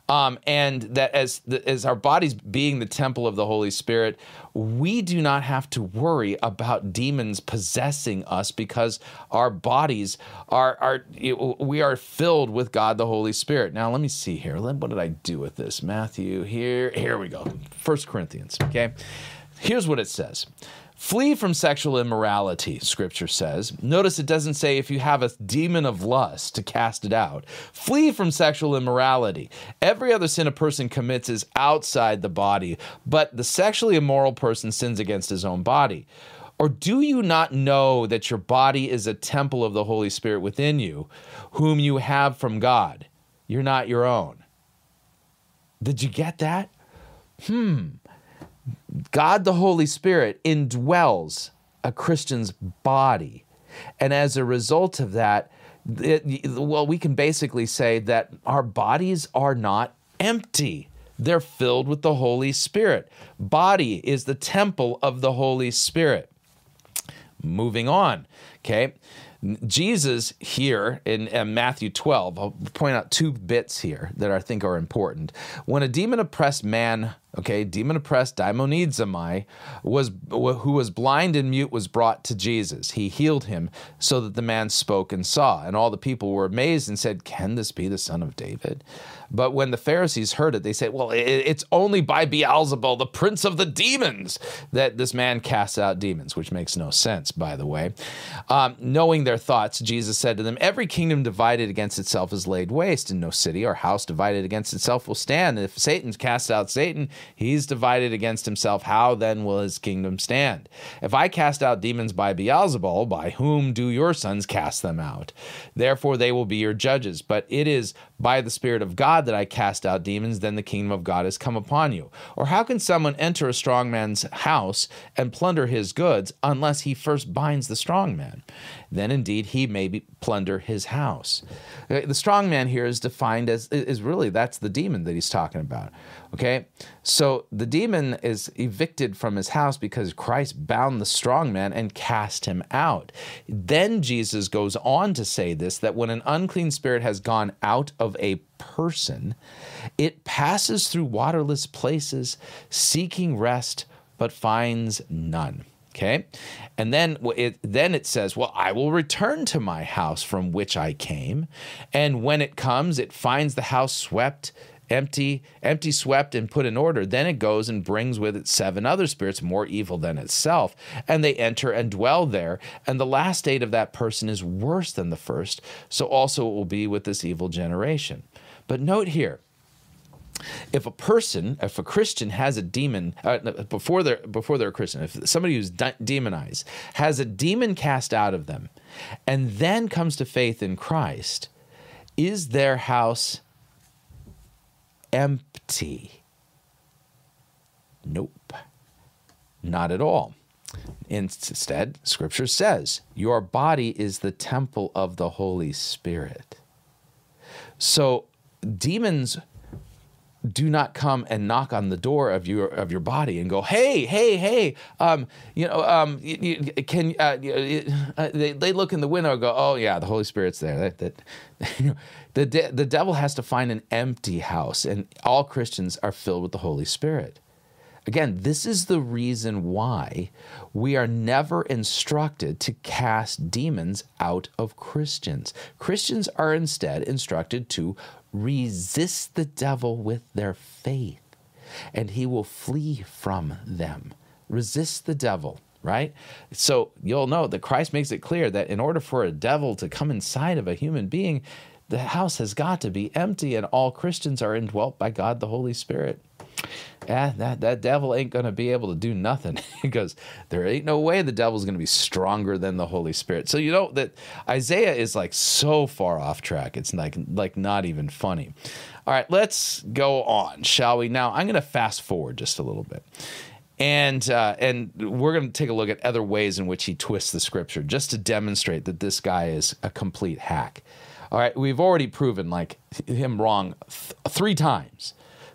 [SPEAKER 2] Um, and that as the, as our bodies being the temple of the Holy Spirit, we do not have to worry about demons possessing us because our bodies are are we are filled with God the Holy Spirit. Now let me see here. What did I do with this? Matthew here. Here we go. First Corinthians. Okay. Here's what it says. Flee from sexual immorality, scripture says. Notice it doesn't say if you have a demon of lust to cast it out. Flee from sexual immorality. Every other sin a person commits is outside the body, but the sexually immoral person sins against his own body. Or do you not know that your body is a temple of the Holy Spirit within you, whom you have from God? You're not your own. Did you get that? Hmm. God the Holy Spirit indwells a Christian's body. And as a result of that, it, well, we can basically say that our bodies are not empty. They're filled with the Holy Spirit. Body is the temple of the Holy Spirit. Moving on, okay? Jesus here in, in, Matthew 12, I'll point out two bits here that I think are important. When a demon oppressed man okay, demon oppressed daimonizomai was who was blind and mute was brought to Jesus. He healed him so that the man spoke and saw, and all the people were amazed and said, "Can this be the son of David?" But when the Pharisees heard it, they said, "Well, it's only by Beelzebul, the prince of the demons, that this man casts out demons," which makes no sense, by the way. Um, knowing their thoughts, Jesus said to them, "Every kingdom divided against itself is laid waste, and no city or house divided against itself will stand. And if Satan casts out Satan, He's divided against himself. How then will his kingdom stand? If I cast out demons by Beelzebul, by whom do your sons cast them out? Therefore they will be your judges. But it is by the Spirit of God that I cast out demons, then the kingdom of God has come upon you? Or how can someone enter a strong man's house and plunder his goods unless he first binds the strong man? Then indeed he may be, plunder his house. Uh, the strong man here is defined as, is really, that's the demon that he's talking about. Okay? So the demon is evicted from his house because Christ bound the strong man and cast him out. Then Jesus goes on to say this that when an unclean spirit has gone out of a person, it passes through waterless places, seeking rest, but finds none. Okay, and then it then it says, "Well, I will return to my house from which I came," and when it comes, it finds the house swept empty, empty, swept, and put in order. Then it goes and brings with it seven other spirits more evil than itself, and they enter and dwell there. And the last state of that person is worse than the first. So also it will be with this evil generation. But note here, if a person, if a Christian has a demon uh, before they're before they're a Christian, if somebody who's de- demonized has a demon cast out of them, and then comes to faith in Christ, is their house empty? Nope, not at all. Instead, scripture says, Your body is the temple of the Holy Spirit. So, demons do not come and knock on the door of your of your body and go, hey, hey, hey, um, you know, um, you, you, can uh, you, uh, they, they look in the window and go, oh yeah, the Holy Spirit's there. That, that you know, the de- the devil has to find an empty house, and all Christians are filled with the Holy Spirit. Again, this is the reason why we are never instructed to cast demons out of Christians. Christians are instead instructed to resist the devil with their faith, and he will flee from them. Resist the devil, right? So you'll know that Christ makes it clear that in order for a devil to come inside of a human being, the house has got to be empty, and all Christians are indwelt by God the Holy Spirit yeah, that, that devil ain't going to be able to do nothing because there ain't no way the devil's going to be stronger than the Holy Spirit. So you know that Isaiah is like so far off track. It's like like not even funny. All right, let's go on, shall we? Now I'm going to fast forward just a little bit. And uh, and we're going to take a look at other ways in which he twists the scripture just to demonstrate that this guy is a complete hack. All right, we've already proven like him wrong th- three times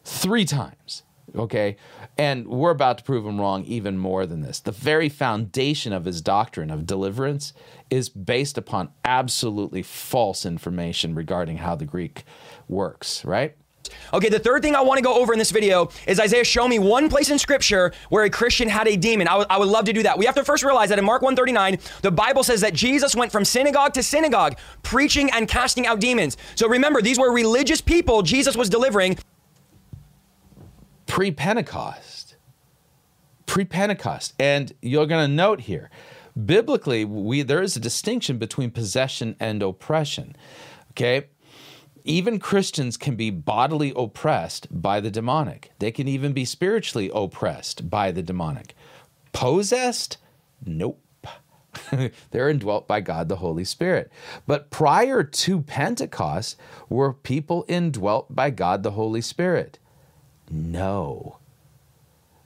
[SPEAKER 2] three times. Okay. And we're about to prove him wrong even more than this. The very foundation of his doctrine of deliverance is based upon absolutely false information regarding how the Greek works, right?
[SPEAKER 1] Okay, the third thing I want to go over in this video is Isaiah, show me one place in scripture where a Christian had a demon. I, w- I would love to do that. We have to first realize that in Mark 139, the Bible says that Jesus went from synagogue to synagogue, preaching and casting out demons. So remember, these were religious people Jesus was delivering
[SPEAKER 2] pre Pentecost. Pre Pentecost. And you're going to note here, biblically, we, there is a distinction between possession and oppression. Okay? Even Christians can be bodily oppressed by the demonic, they can even be spiritually oppressed by the demonic. Possessed? Nope. They're indwelt by God the Holy Spirit. But prior to Pentecost, were people indwelt by God the Holy Spirit? No.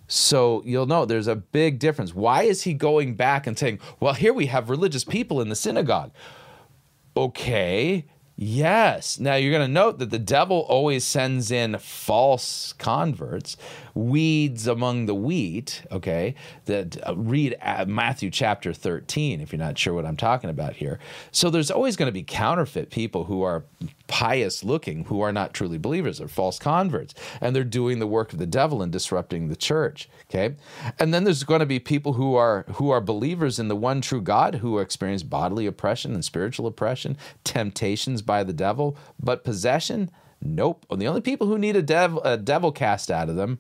[SPEAKER 2] So you'll know there's a big difference. Why is he going back and saying, well, here we have religious people in the synagogue? Okay, Yes. Now you're going to note that the devil always sends in false converts, weeds among the wheat. Okay. That uh, read uh, Matthew chapter 13 if you're not sure what I'm talking about here. So there's always going to be counterfeit people who are pious looking, who are not truly believers, or false converts, and they're doing the work of the devil and disrupting the church. Okay. And then there's going to be people who are who are believers in the one true God who experience bodily oppression and spiritual oppression, temptations by the devil, but possession, nope. The only people who need a, dev, a devil cast out of them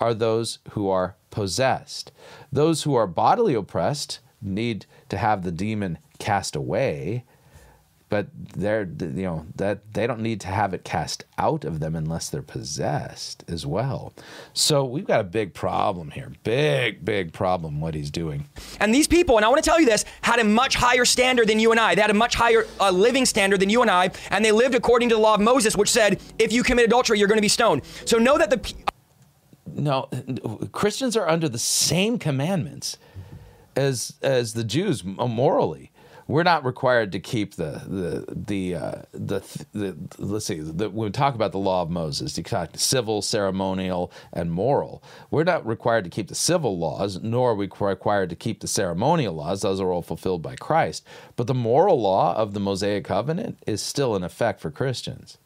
[SPEAKER 2] are those who are possessed. Those who are bodily oppressed need to have the demon cast away. but they're you know that they don't need to have it cast out of them unless they're possessed as well so we've got a big problem here big big problem what he's doing
[SPEAKER 1] and these people and i want to tell you this had a much higher standard than you and i they had a much higher uh, living standard than you and i and they lived according to the law of moses which said if you commit adultery you're going to be stoned so know that the
[SPEAKER 2] no christians are under the same commandments as as the jews morally we're not required to keep the the the uh, the, the, let's see the, when we talk about the law of Moses, you talk civil, ceremonial, and moral. We're not required to keep the civil laws, nor are we required to keep the ceremonial laws. Those are all fulfilled by Christ. But the moral law of the Mosaic covenant is still in effect for Christians.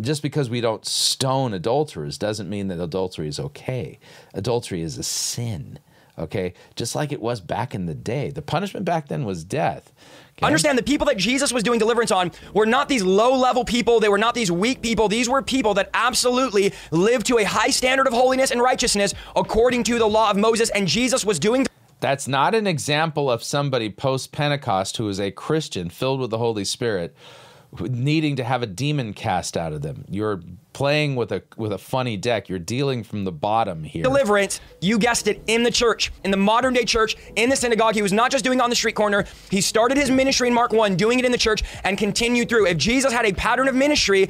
[SPEAKER 2] Just because we don't stone adulterers doesn't mean that adultery is okay. Adultery is a sin okay? Just like it was back in the day. The punishment back then was death.
[SPEAKER 1] Okay? Understand the people that Jesus was doing deliverance on were not these low level people. They were not these weak people. These were people that absolutely lived to a high standard of holiness and righteousness according to the law of Moses. And Jesus was doing.
[SPEAKER 2] That's not an example of somebody post Pentecost who is a Christian filled with the Holy Spirit needing to have a demon cast out of them. You're playing with a with a funny deck. You're dealing from the bottom here.
[SPEAKER 1] Deliverance, you guessed it, in the church, in the modern day church, in the synagogue. He was not just doing it on the street corner. He started his ministry in Mark 1, doing it in the church and continued through. If Jesus had a pattern of ministry,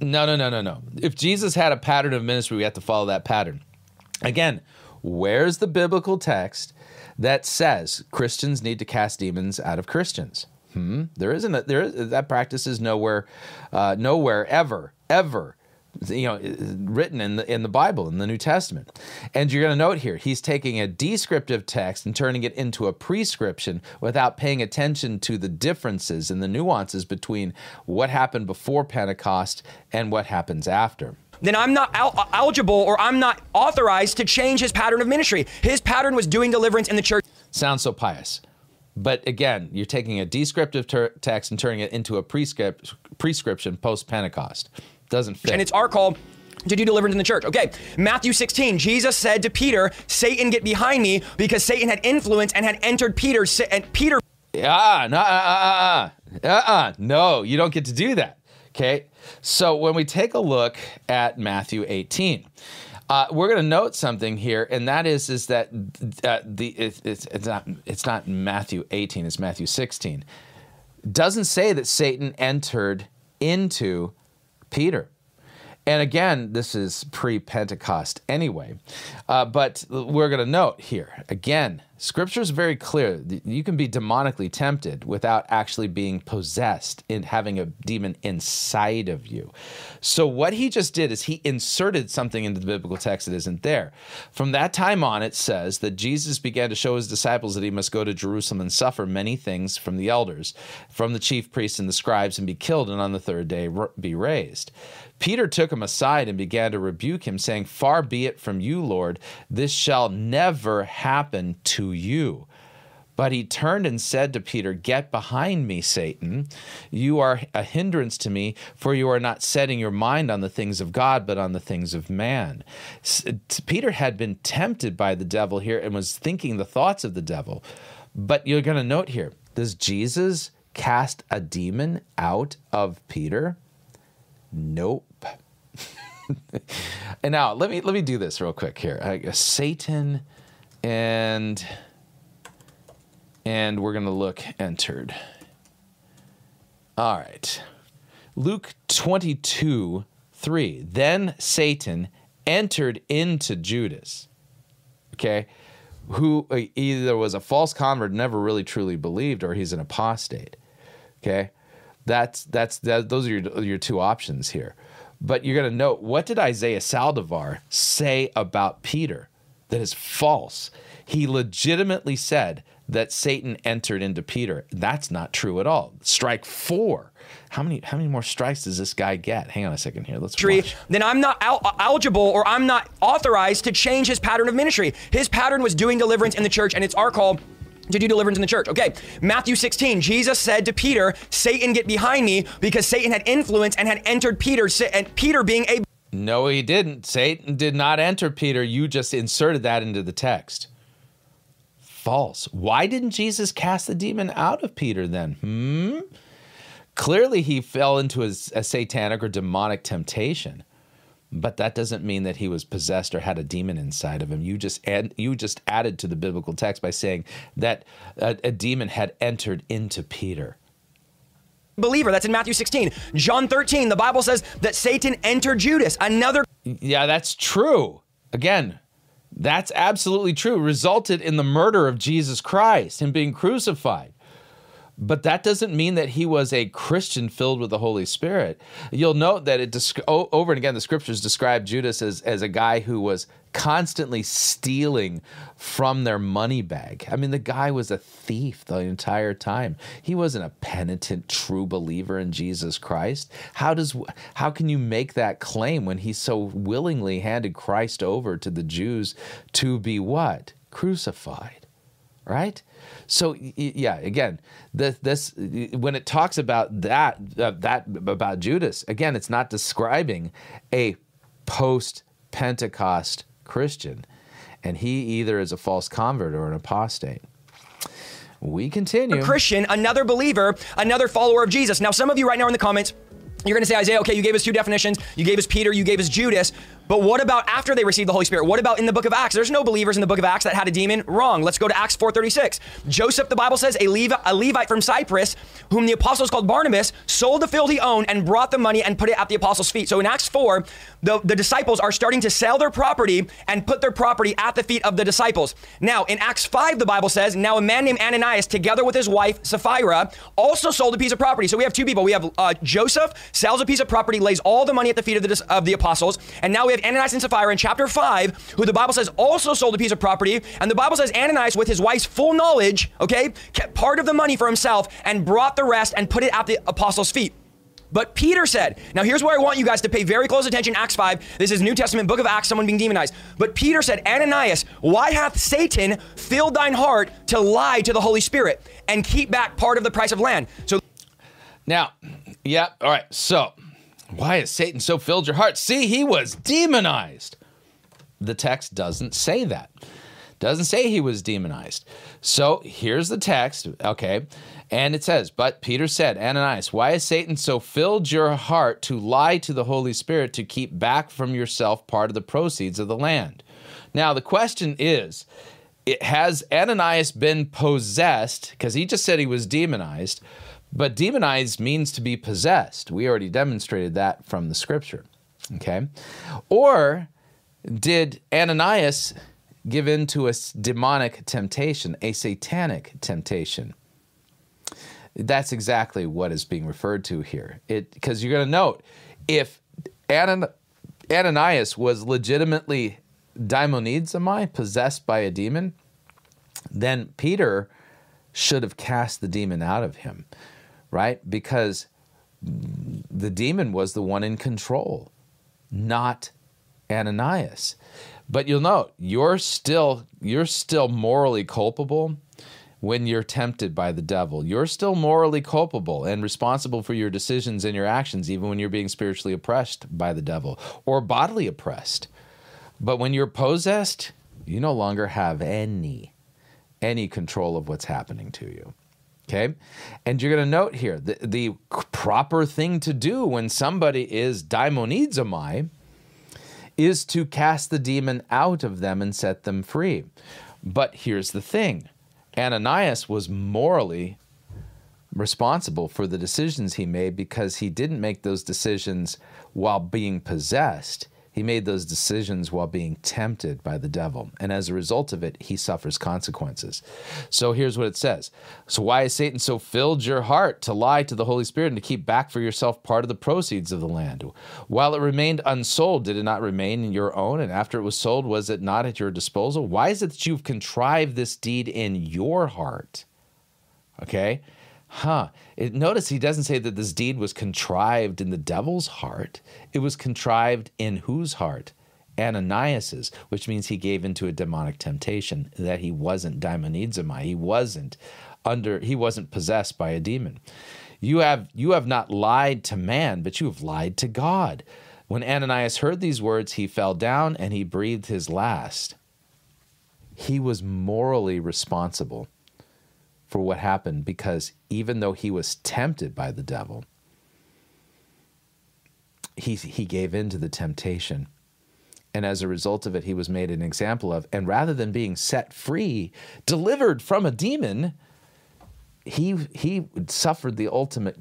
[SPEAKER 2] no, no, no, no, no. If Jesus had a pattern of ministry, we have to follow that pattern. Again, where's the biblical text that says Christians need to cast demons out of Christians? Hmm? There isn't a, there is, that practice is nowhere, uh, nowhere ever, ever you know written in the in the Bible in the New Testament. And you're going to note here he's taking a descriptive text and turning it into a prescription without paying attention to the differences and the nuances between what happened before Pentecost and what happens after
[SPEAKER 1] then I'm not el- eligible or I'm not authorized to change his pattern of ministry. His pattern was doing deliverance in the church.
[SPEAKER 2] Sounds so pious. But again, you're taking a descriptive ter- text and turning it into a prescript- prescription post Pentecost. Doesn't fit.
[SPEAKER 1] And it's our call to do deliverance in the church. Okay, Matthew 16, Jesus said to Peter, Satan, get behind me, because Satan had influence and had entered Peter. And Peter.
[SPEAKER 2] Yeah, no, uh, uh, uh, uh, no, you don't get to do that. Okay, so when we take a look at Matthew 18, uh, we're going to note something here, and that is is that uh, the it, it's, it's not it's not Matthew 18, it's Matthew 16. Doesn't say that Satan entered into Peter. And again, this is pre Pentecost anyway. Uh, but we're going to note here again, scripture is very clear. You can be demonically tempted without actually being possessed in having a demon inside of you. So, what he just did is he inserted something into the biblical text that isn't there. From that time on, it says that Jesus began to show his disciples that he must go to Jerusalem and suffer many things from the elders, from the chief priests and the scribes, and be killed, and on the third day be raised. Peter took him aside and began to rebuke him, saying, Far be it from you, Lord, this shall never happen to you. But he turned and said to Peter, Get behind me, Satan. You are a hindrance to me, for you are not setting your mind on the things of God, but on the things of man. Peter had been tempted by the devil here and was thinking the thoughts of the devil. But you're going to note here does Jesus cast a demon out of Peter? Nope. and now let me let me do this real quick here. I guess Satan and and we're gonna look entered. All right. Luke 22, 3. Then Satan entered into Judas. Okay. Who uh, either was a false convert, never really truly believed, or he's an apostate. Okay. That's that's that, those are your your two options here. But you're going to note what did Isaiah Saldivar say about Peter that is false? He legitimately said that Satan entered into Peter. That's not true at all. Strike 4. How many how many more strikes does this guy get? Hang on a second here. Let's watch.
[SPEAKER 1] Then I'm not el- eligible or I'm not authorized to change his pattern of ministry. His pattern was doing deliverance in the church and it's our call to do deliverance in the church. Okay, Matthew 16, Jesus said to Peter, Satan, get behind me, because Satan had influence and had entered Peter, and Peter being a.
[SPEAKER 2] No, he didn't. Satan did not enter Peter. You just inserted that into the text. False. Why didn't Jesus cast the demon out of Peter then? Hmm? clearly he fell into a, a satanic or demonic temptation but that doesn't mean that he was possessed or had a demon inside of him. You just add, you just added to the biblical text by saying that a, a demon had entered into Peter
[SPEAKER 1] believer. That's in Matthew 16. John 13, the Bible says that Satan entered Judas. Another.
[SPEAKER 2] Yeah, that's true. Again, that's absolutely true. Resulted in the murder of Jesus Christ, him being crucified. But that doesn't mean that he was a Christian filled with the Holy Spirit. You'll note that it over and again the scriptures describe Judas as, as a guy who was constantly stealing from their money bag. I mean, the guy was a thief the entire time. He wasn't a penitent, true believer in Jesus Christ. How does how can you make that claim when he so willingly handed Christ over to the Jews to be what? Crucified, right? So yeah, again, this, this when it talks about that uh, that about Judas, again, it's not describing a post Pentecost Christian, and he either is a false convert or an apostate. We continue.
[SPEAKER 1] A Christian, another believer, another follower of Jesus. Now, some of you right now in the comments, you're going to say, Isaiah, okay, you gave us two definitions. You gave us Peter, you gave us Judas. But what about after they received the Holy Spirit? What about in the book of Acts? There's no believers in the book of Acts that had a demon. Wrong. Let's go to Acts 4:36. Joseph, the Bible says, a, Levi, a Levite from Cyprus, whom the apostles called Barnabas, sold the field he owned and brought the money and put it at the apostles' feet. So in Acts 4, the, the disciples are starting to sell their property and put their property at the feet of the disciples. Now, in Acts 5, the Bible says, now a man named Ananias, together with his wife Sapphira, also sold a piece of property. So we have two people. We have uh, Joseph sells a piece of property, lays all the money at the feet of the, of the apostles, and now we have Ananias and Sapphira in chapter 5, who the Bible says also sold a piece of property. And the Bible says Ananias, with his wife's full knowledge, okay, kept part of the money for himself and brought the rest and put it at the apostles' feet. But Peter said, now here's where I want you guys to pay very close attention Acts 5. This is New Testament, book of Acts, someone being demonized. But Peter said, Ananias, why hath Satan filled thine heart to lie to the Holy Spirit and keep back part of the price of land? So
[SPEAKER 2] now, yeah, all right. So, why has Satan so filled your heart? See, he was demonized the text doesn't say that. Doesn't say he was demonized. So here's the text, okay? And it says, But Peter said, Ananias, why has Satan so filled your heart to lie to the Holy Spirit to keep back from yourself part of the proceeds of the land? Now, the question is, it, has Ananias been possessed? Because he just said he was demonized, but demonized means to be possessed. We already demonstrated that from the scripture, okay? Or did Ananias give in to a demonic temptation, a satanic temptation? That's exactly what is being referred to here. Because you're going to note if Anan, Ananias was legitimately daimonizomai, possessed by a demon, then Peter should have cast the demon out of him, right? Because the demon was the one in control, not Ananias. But you'll note you're still you're still morally culpable when you're tempted by the devil. You're still morally culpable and responsible for your decisions and your actions even when you're being spiritually oppressed by the devil or bodily oppressed. But when you're possessed, you no longer have any any control of what's happening to you. Okay? And you're going to note here the, the proper thing to do when somebody is daimonizomai is to cast the demon out of them and set them free. But here's the thing Ananias was morally responsible for the decisions he made because he didn't make those decisions while being possessed. He made those decisions while being tempted by the devil. And as a result of it, he suffers consequences. So here's what it says So, why has Satan so filled your heart to lie to the Holy Spirit and to keep back for yourself part of the proceeds of the land? While it remained unsold, did it not remain in your own? And after it was sold, was it not at your disposal? Why is it that you've contrived this deed in your heart? Okay? Huh. It, notice he doesn't say that this deed was contrived in the devil's heart. It was contrived in whose heart? Ananias's, which means he gave into a demonic temptation that he wasn't daimonizomai. He wasn't under he wasn't possessed by a demon. You have you have not lied to man, but you have lied to God. When Ananias heard these words, he fell down and he breathed his last. He was morally responsible for what happened because even though he was tempted by the devil, he, he gave in to the temptation. And as a result of it, he was made an example of. And rather than being set free, delivered from a demon, he, he suffered the ultimate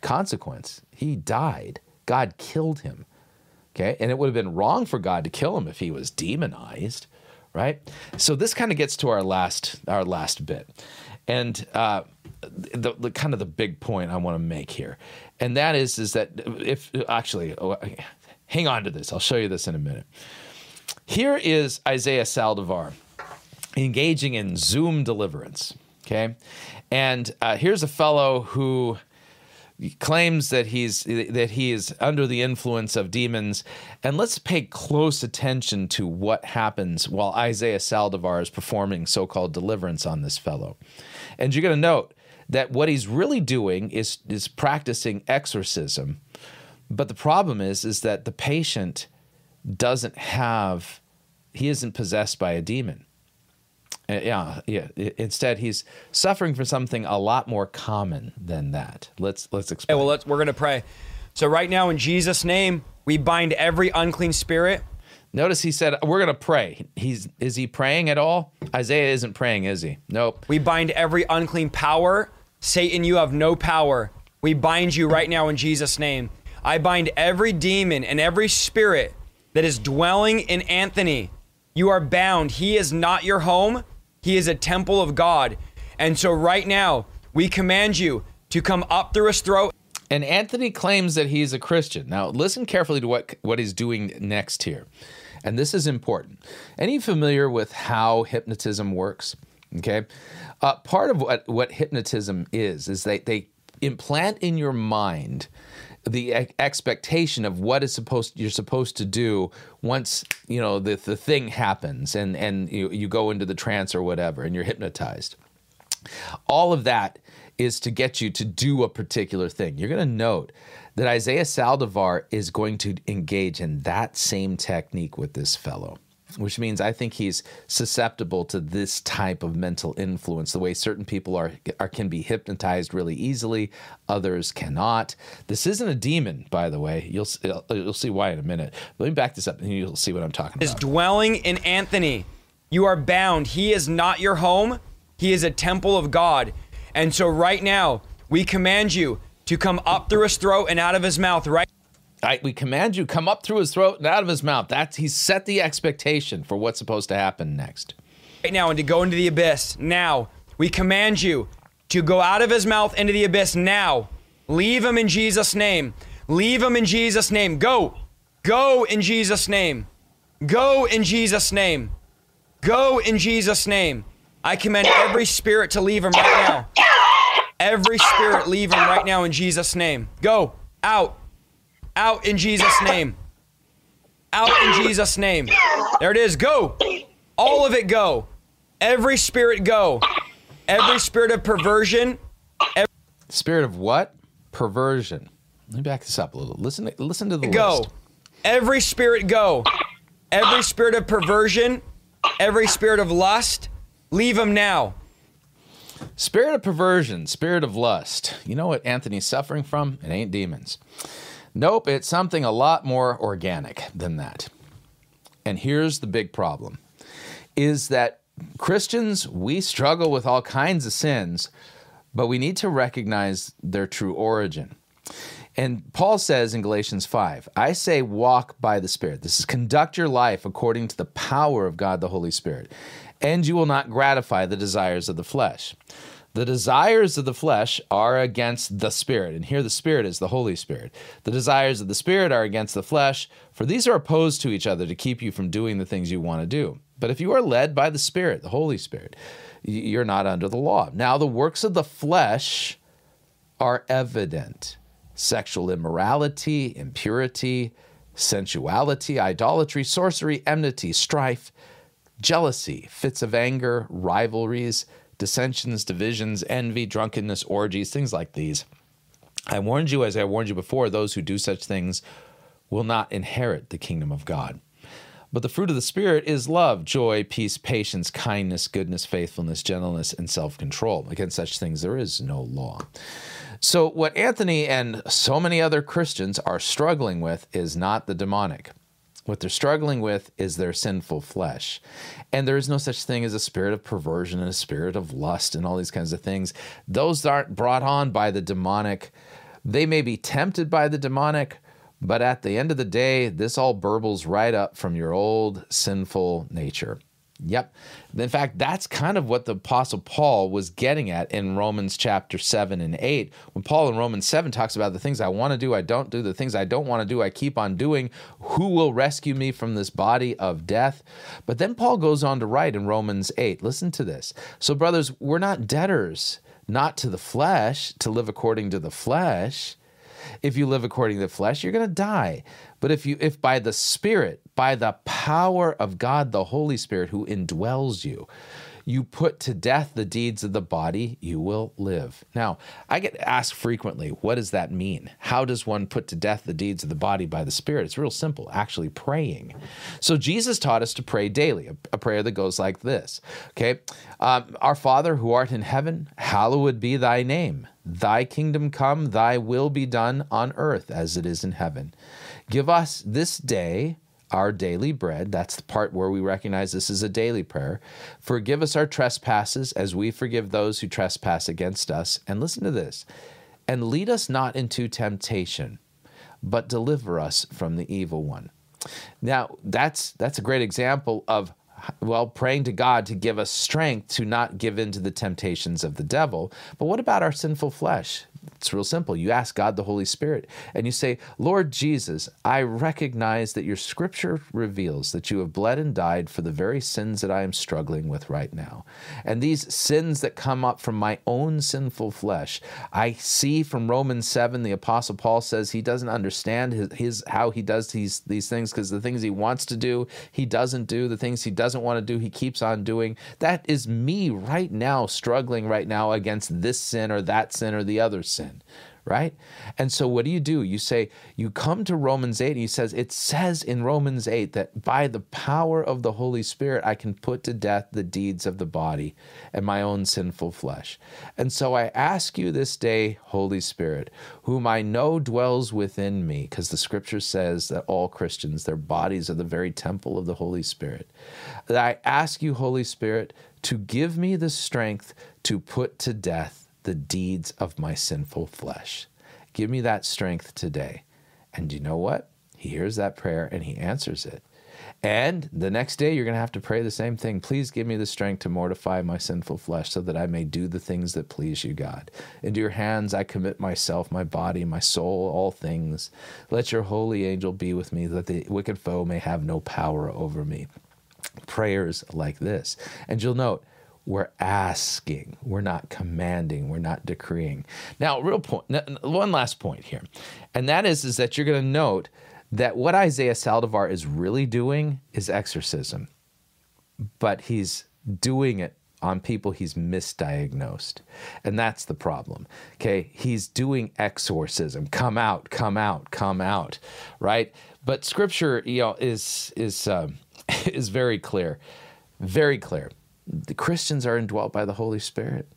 [SPEAKER 2] consequence. He died. God killed him. Okay. And it would have been wrong for God to kill him if he was demonized. Right. So this kind of gets to our last our last bit. And uh, the, the kind of the big point I want to make here, and that is is that if actually, oh, hang on to this. I'll show you this in a minute. Here is Isaiah Saldivar engaging in Zoom deliverance. Okay, and uh, here's a fellow who claims that he's that he is under the influence of demons and let's pay close attention to what happens while Isaiah Saldivar is performing so-called deliverance on this fellow and you're going to note that what he's really doing is is practicing exorcism. But the problem is is that the patient doesn't have he isn't possessed by a demon. Uh, yeah, yeah. Instead, he's suffering from something a lot more common than that. Let's let's explain.
[SPEAKER 1] Okay, well, let's, we're going to pray. So right now, in Jesus' name, we bind every unclean spirit.
[SPEAKER 2] Notice he said, "We're going to pray." He's is he praying at all? Isaiah isn't praying, is he? Nope.
[SPEAKER 1] We bind every unclean power. Satan, you have no power. We bind you right now in Jesus' name. I bind every demon and every spirit that is dwelling in Anthony. You are bound. He is not your home. He is a temple of God. And so right now, we command you to come up through his throat.
[SPEAKER 2] And Anthony claims that he's a Christian. Now, listen carefully to what, what he's doing next here. And this is important. Any familiar with how hypnotism works? Okay. Uh, part of what, what hypnotism is, is they, they implant in your mind the expectation of what is supposed you're supposed to do once you know the, the thing happens and and you, you go into the trance or whatever and you're hypnotized. All of that is to get you to do a particular thing. You're going to note that Isaiah Saldivar is going to engage in that same technique with this fellow which means I think he's susceptible to this type of mental influence. The way certain people are, are can be hypnotized really easily, others cannot. This isn't a demon, by the way. You'll you'll see why in a minute. Let me back this up, and you'll see what I'm talking about.
[SPEAKER 1] Is dwelling in Anthony. You are bound. He is not your home. He is a temple of God, and so right now we command you to come up through his throat and out of his mouth right
[SPEAKER 2] I, we command you come up through his throat and out of his mouth. That's he's set the expectation for what's supposed to happen next.
[SPEAKER 1] Right now, and to go into the abyss. Now, we command you to go out of his mouth into the abyss now. Leave him in Jesus' name. Leave him in Jesus' name. Go. Go in Jesus' name. Go in Jesus' name. Go in Jesus' name. I command every spirit to leave him right now. Every spirit leave him right now in Jesus' name. Go. Out. Out in Jesus' name. Out in Jesus' name. There it is. Go. All of it go. Every spirit go. Every spirit of perversion.
[SPEAKER 2] Every spirit of what? Perversion. Let me back this up a little. Listen, listen to the
[SPEAKER 1] go.
[SPEAKER 2] List.
[SPEAKER 1] Every spirit go. Every spirit of perversion. Every spirit of lust. Leave them now.
[SPEAKER 2] Spirit of perversion, spirit of lust. You know what Anthony's suffering from? It ain't demons. Nope, it's something a lot more organic than that. And here's the big problem is that Christians, we struggle with all kinds of sins, but we need to recognize their true origin. And Paul says in Galatians 5, I say walk by the Spirit. This is conduct your life according to the power of God the Holy Spirit, and you will not gratify the desires of the flesh. The desires of the flesh are against the Spirit. And here the Spirit is the Holy Spirit. The desires of the Spirit are against the flesh, for these are opposed to each other to keep you from doing the things you want to do. But if you are led by the Spirit, the Holy Spirit, you're not under the law. Now, the works of the flesh are evident sexual immorality, impurity, sensuality, idolatry, sorcery, enmity, strife, jealousy, fits of anger, rivalries dissensions, divisions, envy, drunkenness, orgies, things like these. I warned you, as I warned you before, those who do such things will not inherit the kingdom of God. But the fruit of the Spirit is love, joy, peace, patience, kindness, goodness, faithfulness, gentleness, and self control. Against such things there is no law. So, what Anthony and so many other Christians are struggling with is not the demonic. What they're struggling with is their sinful flesh. And there is no such thing as a spirit of perversion and a spirit of lust and all these kinds of things. Those aren't brought on by the demonic. They may be tempted by the demonic, but at the end of the day, this all burbles right up from your old sinful nature. Yep. In fact, that's kind of what the Apostle Paul was getting at in Romans chapter 7 and 8. When Paul in Romans 7 talks about the things I want to do, I don't do, the things I don't want to do, I keep on doing. Who will rescue me from this body of death? But then Paul goes on to write in Romans 8. Listen to this. So, brothers, we're not debtors, not to the flesh, to live according to the flesh. If you live according to the flesh, you're going to die. But if you if by the Spirit, by the power of God the Holy Spirit who indwells you, you put to death the deeds of the body, you will live. Now, I get asked frequently, what does that mean? How does one put to death the deeds of the body by the Spirit? It's real simple, actually praying. So Jesus taught us to pray daily, a, prayer that goes like this. Okay, um, Our Father who art in heaven, hallowed be thy name. Thy kingdom come, thy will be done on earth as it is in heaven. Give us this day our daily bread. That's the part where we recognize this is a daily prayer. Forgive us our trespasses as we forgive those who trespass against us. And listen to this and lead us not into temptation, but deliver us from the evil one. Now, that's that's a great example of well, praying to God to give us strength to not give in to the temptations of the devil. But what about our sinful flesh? It's real simple. You ask God the Holy Spirit and you say, Lord Jesus, I recognize that your scripture reveals that you have bled and died for the very sins that I am struggling with right now. And these sins that come up from my own sinful flesh, I see from Romans 7, the Apostle Paul says he doesn't understand his, his how he does these, these things because the things he wants to do, he doesn't do. The things he doesn't want to do, he keeps on doing. That is me right now, struggling right now against this sin or that sin or the other sin right? And so what do you do? You say, you come to Romans 8, and he says, it says in Romans 8 that by the power of the Holy Spirit, I can put to death the deeds of the body and my own sinful flesh. And so I ask you this day, Holy Spirit, whom I know dwells within me, because the scripture says that all Christians, their bodies are the very temple of the Holy Spirit. That I ask you, Holy Spirit, to give me the strength to put to death the deeds of my sinful flesh. Give me that strength today. And you know what? He hears that prayer and he answers it. And the next day, you're going to have to pray the same thing. Please give me the strength to mortify my sinful flesh so that I may do the things that please you, God. Into your hands I commit myself, my body, my soul, all things. Let your holy angel be with me, that the wicked foe may have no power over me. Prayers like this. And you'll note, we're asking we're not commanding we're not decreeing. Now real point one last point here and that is is that you're going to note that what isaiah saldivar is really doing is exorcism but he's doing it on people he's misdiagnosed and that's the problem okay? He's doing exorcism. Come out come out come out right? But scripture you know is is um, is very clear very clear the Christians are indwelt by the Holy Spirit.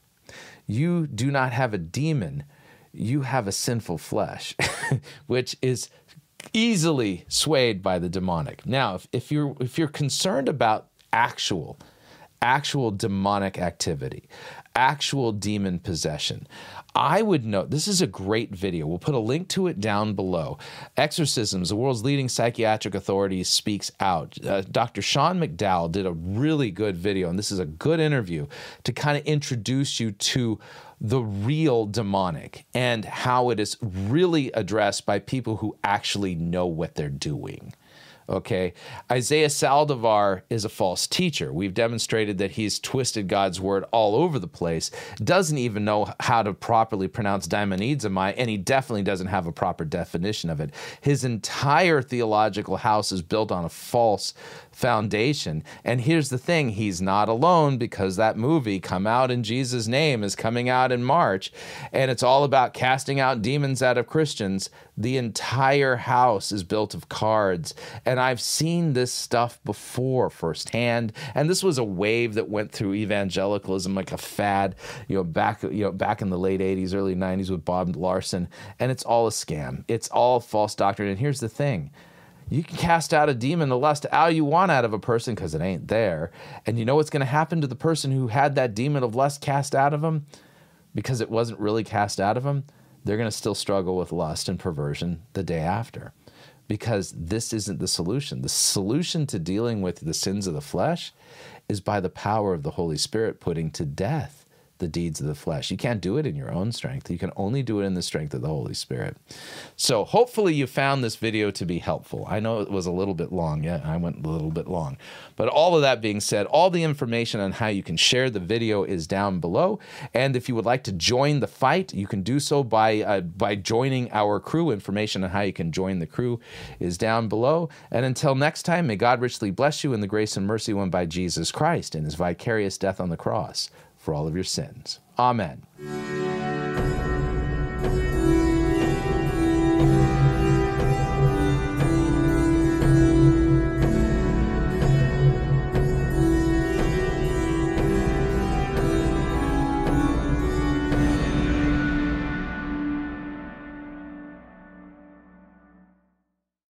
[SPEAKER 2] You do not have a demon, you have a sinful flesh, which is easily swayed by the demonic. Now, if, if you're if you're concerned about actual actual demonic activity, actual demon possession. I would note this is a great video. We'll put a link to it down below. Exorcisms, the world's leading psychiatric authority speaks out. Uh, Dr. Sean McDowell did a really good video, and this is a good interview to kind of introduce you to the real demonic and how it is really addressed by people who actually know what they're doing. Okay. Isaiah Saldivar is a false teacher. We've demonstrated that he's twisted God's word all over the place, doesn't even know how to properly pronounce daimonizomai, and he definitely doesn't have a proper definition of it. His entire theological house is built on a false foundation. And here's the thing he's not alone because that movie, Come Out in Jesus' Name, is coming out in March, and it's all about casting out demons out of Christians. The entire house is built of cards. And I've seen this stuff before firsthand. And this was a wave that went through evangelicalism like a fad, you know, back you know, back in the late 80s, early 90s with Bob Larson. And it's all a scam. It's all false doctrine. And here's the thing. You can cast out a demon, the lust, all you want out of a person because it ain't there. And you know what's going to happen to the person who had that demon of lust cast out of him? Because it wasn't really cast out of him? They're going to still struggle with lust and perversion the day after because this isn't the solution. The solution to dealing with the sins of the flesh is by the power of the Holy Spirit putting to death the deeds of the flesh. You can't do it in your own strength. You can only do it in the strength of the Holy Spirit. So hopefully you found this video to be helpful. I know it was a little bit long. Yeah, I went a little bit long. But all of that being said, all the information on how you can share the video is down below. And if you would like to join the fight, you can do so by uh, by joining our crew. Information on how you can join the crew is down below. And until next time, may God richly bless you in the grace and mercy won by Jesus Christ in his vicarious death on the cross for all of your sins. Amen.